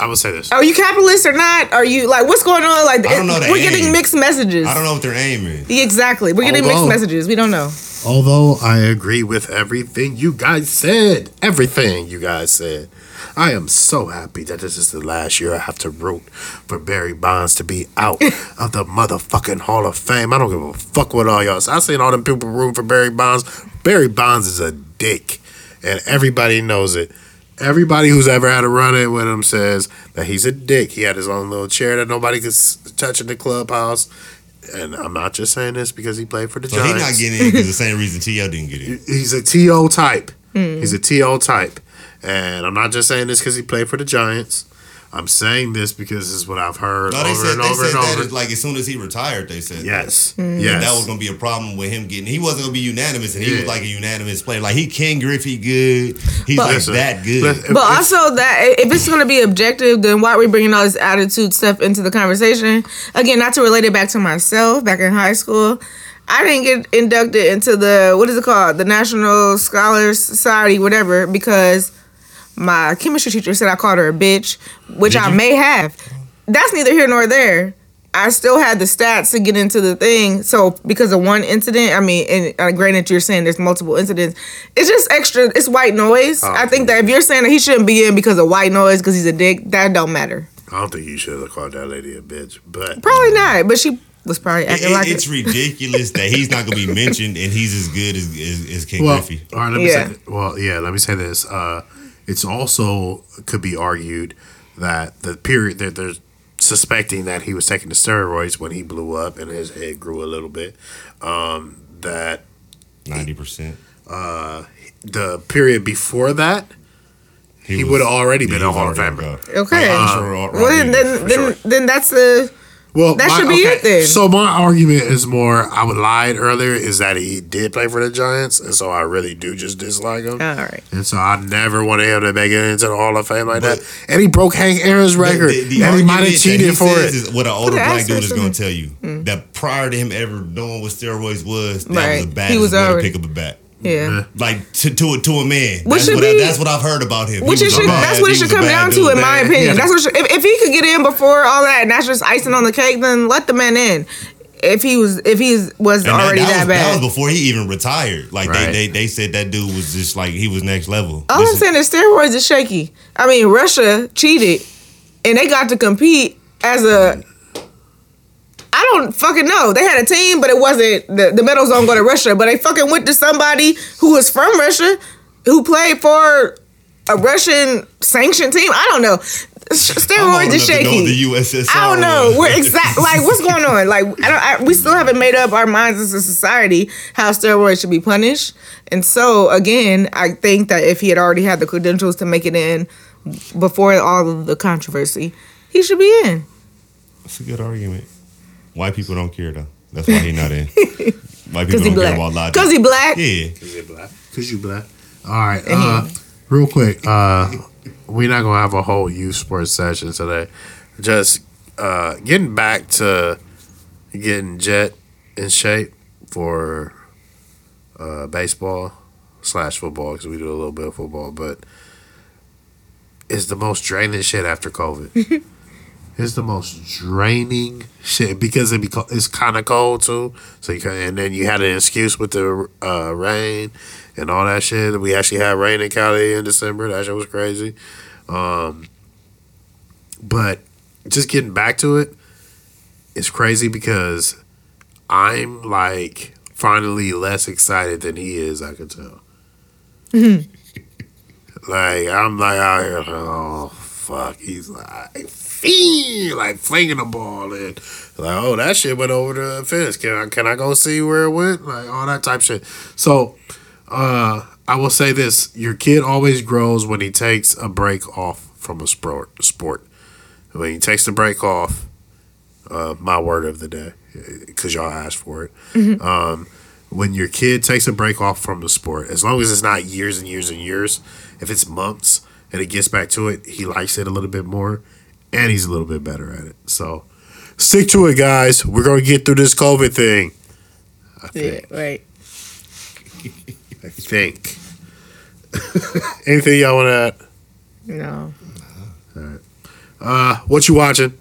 I'm gonna say this. are you capitalist or not? Are you like what's going on? Like I don't know the we're getting mixed messages. I don't know what their aim is. Exactly, we're getting Although- mixed messages. We don't know. Although I agree with everything you guys said, everything you guys said, I am so happy that this is the last year I have to root for Barry Bonds to be out [laughs] of the motherfucking Hall of Fame. I don't give a fuck what all y'all say. I seen all them people root for Barry Bonds. Barry Bonds is a dick, and everybody knows it. Everybody who's ever had a run in with him says that he's a dick. He had his own little chair that nobody could touch in the clubhouse. And I'm not just saying this because he played for the So he's not getting in because the [laughs] same reason T.O. didn't get in. he's a TO type. Hmm. He's a TO type. And I'm not just saying this because he played for the Giants. I'm saying this because this is what I've heard No, they over said and they over said and over. as, like as soon as he retired, they said yes, Mm. yes. that was gonna be a problem with him getting. He wasn't gonna be unanimous, and he was like a unanimous player. Like he Ken Griffey good. He's But- like Listen, that good. listen, But it's- also that if it's gonna be objective, then why are we bringing all this attitude stuff into the conversation? Again, not to relate it back to myself back in high school. I didn't get inducted into the what is it called, the National Scholars Society, whatever, because my chemistry teacher said I called her a bitch, which Did I you? may have. That's neither here nor there. I still had the stats to get into the thing. So because of one incident, I mean, and uh, granted, you're saying there's multiple incidents. It's just extra. It's white noise. I think that if you're saying that he shouldn't be in because of white noise because he's a dick, that don't matter. I don't think you should have called that lady a bitch, but Probably not. But she was probably It- acting it- like it's it. ridiculous that he's not gonna be [laughs] mentioned, and he's as good as as, as Ken well, Griffey. all right. Let me Yeah. say. Well, yeah. Let me say this. Uh, it's also could be argued that the period that they're suspecting that he was taking the steroids when he blew up and his head grew a little bit. Um, that Ninety percent. uh, the period before that, he, was- would have already been a was Hall of Famer. Okay. Like, I'm sure Ro- well, then, then, then, sure. then that's the. Well, That my- should be it then. So my argument is more. I would lied earlier is that he did play for the Giants, and so I really do just dislike him. All right. And so I never wanted him to make it into the Hall of Fame like But- that. And he broke Hank Aaron's record, The- the and he might have cheated he for says it. Is what an older black dude is going to tell you mm. that prior to him ever knowing what steroids was, that Right. was the He was way to already- pick up a bat. Yeah. Like to to a, to a man. Which That's should what, I, be- that's what I've heard about him. Which it was a should, bad- that's what it should come down dude, to, in my opinion. Yeah. That's what should, if, if he could get in before all that, and that's just icing on the cake, then let the man in. If he was, if he was And already that, that, was, bad. That was before he even retired. Like Right. they, they they said that dude was just like he was next level. All This I'm saying is steroids is shaky. I mean, Russia cheated, and they got to compete as a. I don't fucking know. They had a team, but it wasn't the the medals don't go to Russia. But they fucking went to somebody who was from Russia, who played for a Russian sanctioned team. I don't know. S- I'm old Steroids is shaky. the USSR I don't know. We're exact. Like, what's going on? Like, I don't. I, we still haven't made up our minds as a society how steroids should be punished. And so, again, I think that if he had already had the credentials to make it in before all of the controversy, he should be in. That's a good argument. White people don't care though. That's why he not in. [laughs] White people don't care about logic. Because he black. yeah. Cause he black. Cause you black. All right. Uh, real quick. Uh, we're not gonna have a whole youth sports session today. Just uh, getting back to getting Jet in shape for uh, baseball slash football because we do a little bit of football, but it's the most draining shit after COVID. [laughs] it's the most draining shit because it beco- it's kind of cold too. So you can, and then you had an excuse with the uh, rain and all that shit. We actually had rain in Cali in December. That shit was crazy. Um, but just getting back to it, it's crazy because I'm like finally less excited than he is. I can tell. like I'm like out here. like, Oh fuck! He's like like flinging the ball and like oh that shit went over the fence. Can I can I go see where it went? Like all that type shit. So uh, I will say this: your kid always grows when he takes a break off from a sport. Sport when he takes the break off. Uh, my word of the day, because y'all asked for it. Um, when your kid takes a break off from the sport, as long as it's not years and years and years, if it's months and it gets back to it, he likes it a little bit more, and he's a little bit better at it. So stick to it, guys. We're gonna get through this COVID thing. I Yeah, think. right. [laughs] I think. [laughs] Anything y'all want to add? No. All right. Uh, what you watching?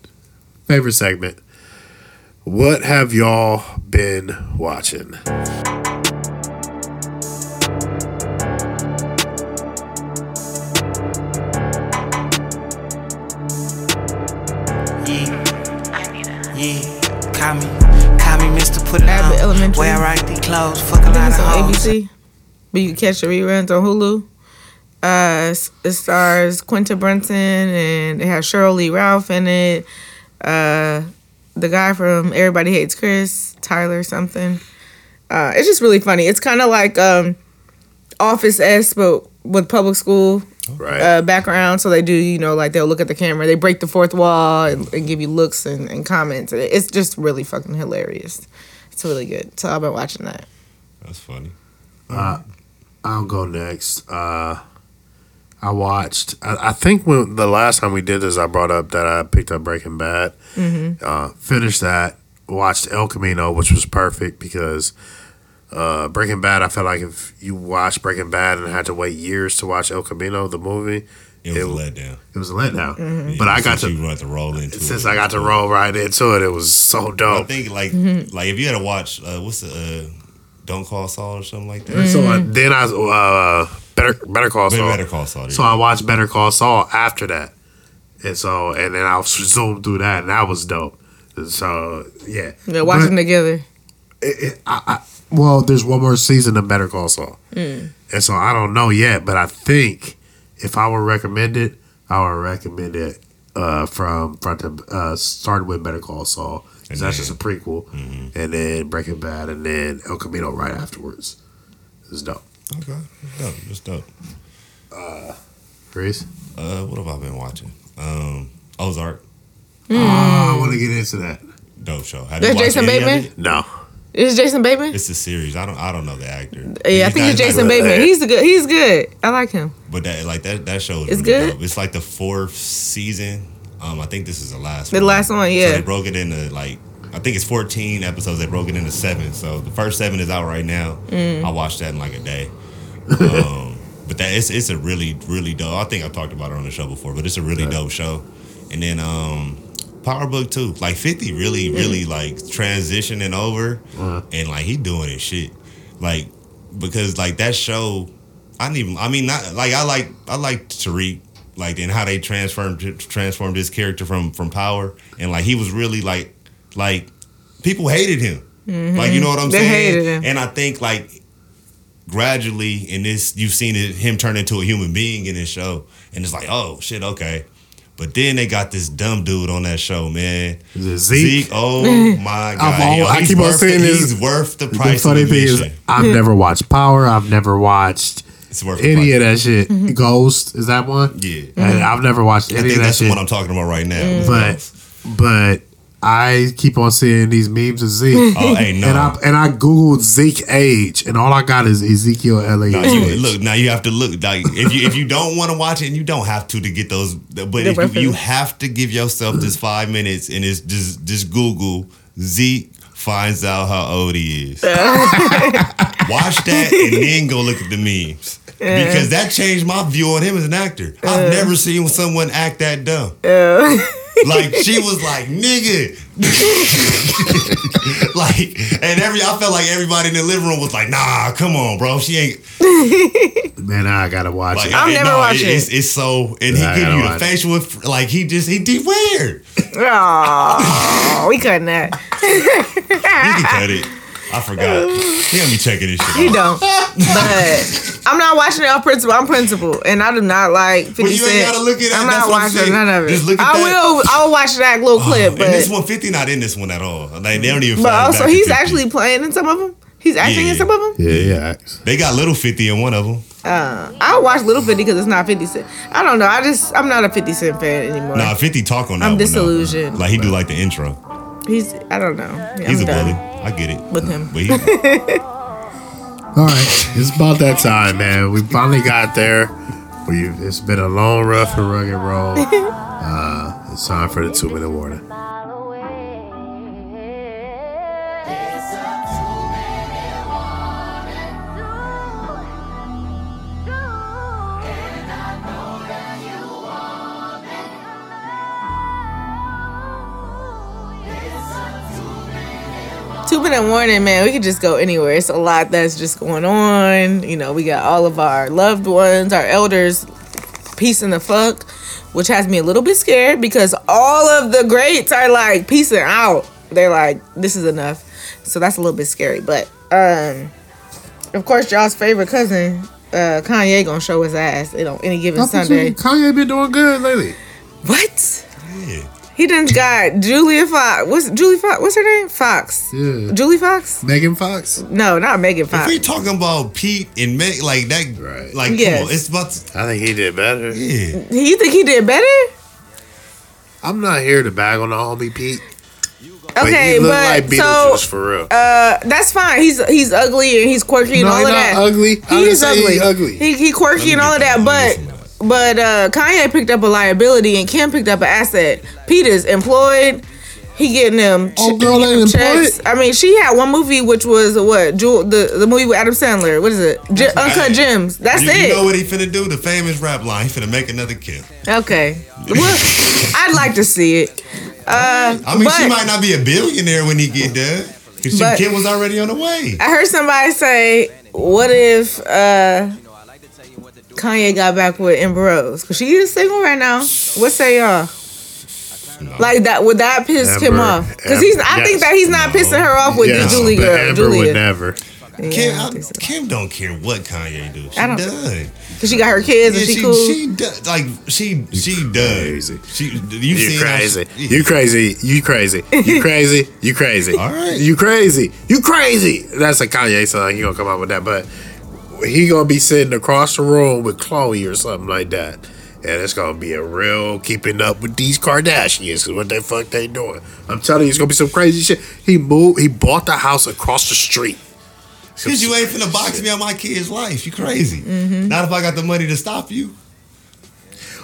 Favorite segment. What have y'all been watching? Call me Mr. Put It Abbott On. Elementary. Where I write these clothes, fuck a lot of on hoes. ABC. But you can catch the reruns on Hulu. Uh, it stars Quinta Brunson and it has Sheryl Lee Ralph in it. Uh, the guy from Everybody Hates Chris, Tyler something. Uh, it's just really funny. It's kind of like um, Office S, but with public school Right. uh, background. So they do, you know, like they'll look at the camera, they break the fourth wall and, and give you looks and, and comments. And It's just really fucking hilarious. It's really good. So I've been watching that. That's funny. I'll go next. Uh, I watched. I, I think when the last time we did this, I brought up that I picked up Breaking Bad. Uh, finished that. Watched El Camino, which was perfect because uh, Breaking Bad. I felt like if you watch Breaking Bad and had to wait years to watch El Camino, the movie, It was It- a letdown. it was a letdown. Mm-hmm. But I got to you got to roll into since it. I got to roll right into it. It was so dope. I think like Mm-hmm. like if you had to watch uh, what's the uh, Don't Call Saul or something like that. Mm-hmm. So I, then I uh, better Better Call Saul. Better Call Saul. So I watched Better Call Saul after that, and so and then I zoomed through that, and that was dope. And so yeah, They're watching But together. it- it- I, I, well, there's one more season of Better Call Saul, Mm. and so I don't know yet, but I think if I would recommend it, I would recommend it uh, from front to uh, started with Better Call Saul. 'cause And that's just a prequel, and then Breaking Bad, and then El Camino right afterwards. It's dope. Okay, it's dope. It's dope. Uh, Reese? Uh, what have I been watching? Um, Ozark, Oh, I want to get into that. dope show. Have That's you watched Jason any of Bateman? it? No. Is Jason Bateman? It's a series. I don't. I don't know the actor. Yeah, I think not- it's Jason good. Bateman. [laughs] He's good. He's good. I like him. But that like that that show is It's really good? dope. It's like the fourth season. Um, I think this is the last. One. The one. last one, yeah. So they broke it into like I think it's fourteen episodes. They broke it into seven. So the first seven is out right now. Mm. I watched that in like a day. Um, [laughs] but that it's it's a really really dope. I think I've talked about it on the show before, but it's a really dope show. And then um, Power Book too. Like Fifty really really like transitioning over, and like he doing his shit. Like because like that show, I didn't even. I mean, not like I like I like Tariq. Like and how they transformed transformed his character from from power and like he was really like like people hated him like you know what I'm Mm-hmm. They saying hated him. and I think like gradually in this you've seen it, him turn into a human being in this show and it's like oh shit okay but then they got this dumb dude on that show man Is it Zeke? oh [laughs] my god I've Yo, I keep on saying the, this. he's worth the The price funny of thing is, admission I've never watched Power. I've never watched it's worth the any of that shit. Mm-hmm. Ghost is that one? yeah And I've never watched I any think of that shit. that's the one I'm talking about right now Mm. but but I keep on seeing these memes of Zeke. oh hey no And I and I googled Zeke age, and all I got is Ezekiel LA. Now you, look, now you have to look. Like if you if you don't want to watch it, and you don't have to to get those, but if you, you have to give yourself this five minutes and it's just just Google Zeke finds out how old he is. [laughs] watch that and then go look at the memes because that changed my view on him as an actor. I've never seen someone act that dumb. [laughs] like she was like nigga [laughs] like and every I felt like everybody in the living room was like nah come on bro she ain't [laughs] Man, I gotta watch like, it. I'm it- never no, watching It's, it's so, and he I give you the watch it. facial, eff- like he just he did weird. [laughs] Oh, we cutting that. You can cut it. I forgot. He gonna be checking this shit. You out. don't. But I'm not watching it on principle. I'm principle, and I do not like 50 But you ain't gotta look at that. I'm not what I'm watching none of it. Just look at I that. will. I will watch that little clip, and this but one fifty not in this one at all. Like they don't even. but also he's actually playing in some of them. He's acting Yeah. in some of them. yeah, yeah. They got little fifty in one of them. Uh, I watch Little 50 because it's not 50 Cent. I don't know. I just I'm not a 50 Cent fan anymore. Nah, fifty talk on that. I'm one, though. disillusioned. Like he do like the intro. He's I don't know. Yeah, He's I'm a done bully. I get it with him. But he, [laughs] All right, it's about that time, man. We finally got there. We it's been a long, rough, and rugged road. [laughs] Uh, it's time for the two minute warning. Two minute warning, man. We could just go anywhere. It's a lot that's just going on. You know, we got all of our loved ones, our elders, peace in the fuck, which has me a little bit scared because all of the greats are like peacing out. They're like, this is enough. So that's a little bit scary. But um, of course, y'all's favorite cousin, uh, Kanye, gonna show his ass. You know, any given I Sunday. Kanye been doing good lately. What? yeah. He done got Julia Fox. What's Julie Fox? What's her name? Fox. Yeah. Julie Fox? Megan Fox. No, not Megan Fox. If Fox. we talking about Pete and Meg, like that, Right. like Yes. come on, it's about to, I think he did better. yeah. You think he did better? I'm not here to bag on the homie Pete. But Okay, he but like so for real. uh, that's fine. He's he's ugly and he's quirky and No, all he of not that. ugly. I He is ugly. he ugly. He he quirky and all of that. But get that. But uh, Kanye picked up a liability and Kim picked up an asset. Peter's employed. He getting them Oh, girl ain't checks. employed? I mean, she had one movie which was what Jewel, the the movie with Adam Sandler. What is it? J- Uncut Hey, Gems. That's You, it. you know what he finna do? The famous rap line. He finna make another Kim. Okay. Well, I'd like to see it. Uh, I mean, she might not be a billionaire when he get done. Cause But- Kim was already on the way. I heard somebody say, "What if uh, Kanye got back with Amber Rose? Cause she is single right now. What say y'all? Like that? Would that piss him off? Cause he's. I Amber- think that he's not No. pissing her off with Yes, the Julie but girl. Amber would never. Yeah, Kim, I I, don't so. Kim don't care what Kanye do. She I don't- done. Cause she got her kids Yeah, and she, she, cool. she does. Like she, she does. crazy. She, you You seen crazy. she- You crazy. You crazy. You crazy. You crazy. [laughs] All right. You crazy. You crazy. That's a Kanye song. He gonna come out with that, but he gonna be sitting across the room with Chloe or something like that. And it's gonna be a real keeping up with these Kardashians. Cause what the fuck they doing? I'm telling you, it's gonna be some crazy shit. He moved. He bought the house across the street. Cause you ain't finna box me on my kid's life. You crazy. Mm-hmm. Not if I got the money to stop you.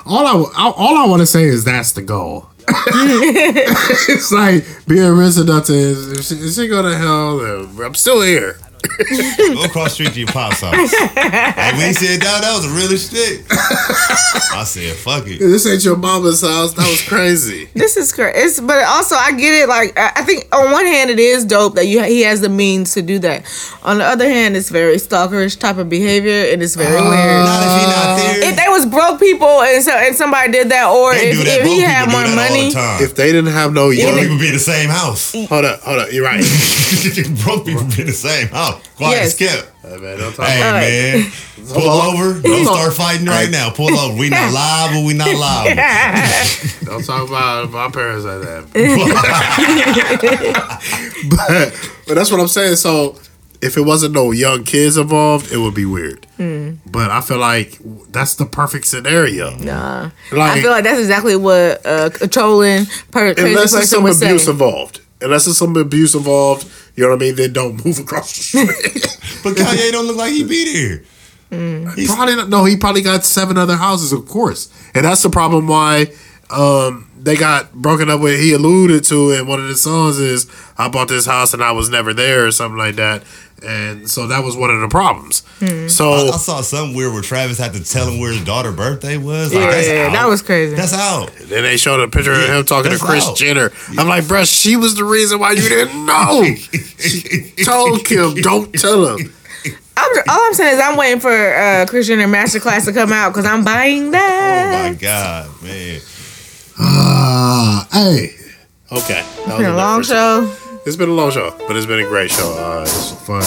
All I all I want to say is that's the goal. [laughs] [laughs] it's like being rich enough to if she, if she go to hell, I'm still here. [laughs] Go across the street to your pop's house. like when he said that, that was a real shit. I said, fuck it. This ain't your mama's house. That was crazy. [laughs] This is crazy. But also I get it. Like I I think on one hand it is dope that you he has the means to do that. On the other hand, it's very stalkerish type of behavior and it's very uh, weird. Not if he not there. If they was broke people and so and somebody did that, or They if, do that. if he had more do that all money, the if they didn't have no Broke young, people be in the same house. hold up, hold up. You're right. [laughs] Broke people be in the same house. Quiet Yes. as kept. Hey, man, don't talk Hey about Alright. man, pull over. Don't start fighting right now. Pull over. We not [laughs] live, but we not live. [laughs] don't talk about my parents like that. [laughs] but but that's what I'm saying. So if it wasn't no young kids involved, it would be weird. But I feel like that's the perfect scenario. nah. Like- I feel like that's exactly what uh, a trolling per- crazy Unless there's some would say. abuse involved. Unless there's some abuse involved, you know what I mean? Then don't move across the street. [laughs] But Kanye don't look like he be there. He's- probably not, no. He probably got seven other houses, of course, and that's the problem why um, they got broken up with. He alluded to in one of the songs is I bought this house and I was never there or something like that, and so that was one of the problems. So I, I saw something weird where Travis had to tell him where his daughter's birthday was. Like, Yeah, that's out. that was crazy. That's out. then they showed a picture of him talking to Kris out. Jenner. I'm like, bruh, she was the reason why you didn't [laughs] know. She told Kim, don't tell him. I'm, all I'm saying is I'm waiting for uh, Christian and Masterclass to come out because I'm buying that. Oh my god, man. [sighs] Ah, hey. Okay. That It's was been a long for- show. It's been a long show, but it's been a great show. Uh, it's fun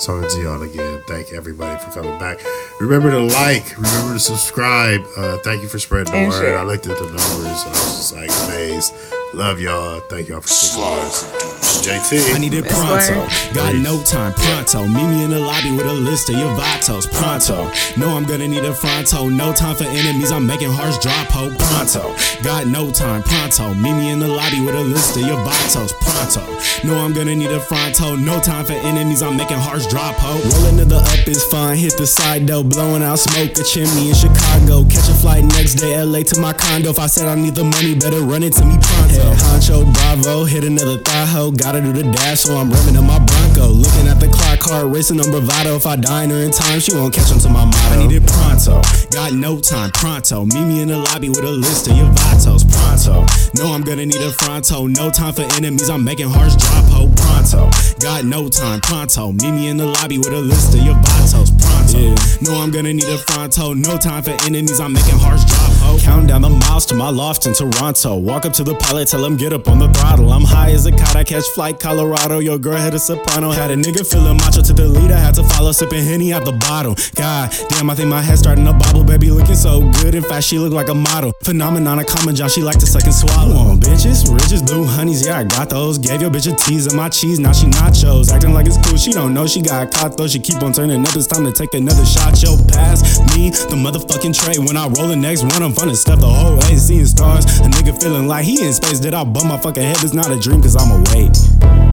talking to y'all again. Thank everybody for coming back. Remember to like, remember to subscribe. Uh, thank you for spreading the And word. I looked at the numbers I was just like amazed. Love y'all. Thank y'all for sticking with us. I JT. need it pronto. Got no time, pronto. Meet me in the lobby with a list of your vatos, pronto. Know I'm gonna need a fronto. No time for enemies, I'm making hearts drop, ho, pronto. Got no time, pronto. Meet me in the lobby with a list of your vatos, pronto. Know I'm gonna need a fronto. No time for enemies, I'm making hearts drop, ho. Rolling to the up is fine, hit the side though. Blowing out smoke, a chimney in Chicago. Catch a flight next day, LA to my condo. If I said I need the money, better run it to me pronto. Head honcho, bravo, hit another thigh ho. Gotta do the dash, so I'm revving in my Bronco. Looking at the clock, car racing on bravado. If I dine her in time, she won't catch on to my motto. I need it pronto, got no time, pronto. Meet me in the lobby with a list of your vatos, pronto. Know I'm gonna need a fronto. No time for enemies, I'm making hearts drop, ho, pronto. Got no time, pronto. Meet me in the lobby with a list of your vatos, pronto. Know I'm gonna need a fronto. No time for enemies, I'm making hearts drop, ho. Count down the miles to my loft in Toronto. Walk up to the pilot, tell him get up on the throttle. I'm high as a kite, I catch flight Colorado. Your girl had a soprano. Had a nigga feeling macho to the leader. Had to follow sipping Henny out the bottle. God damn, I think my head starting to bobble. Baby looking so good. In fact, she look like a model. Phenomenon, a common John. She like to suck and swallow. Come On bitches, riches, blue honeys. Yeah, I got those. Gave your bitch a tease of my cheese. Now she nachos. Acting like it's cool. She don't know she got caught though. She keep on turning up. It's time to take another shot. Yo, pass me the motherfucking tray. When I roll the next one, I'm fun to stuff the whole way. Seeing stars. A nigga feeling like he in space. Did I bump my fucking head? It's not a dream, cause I'm awake.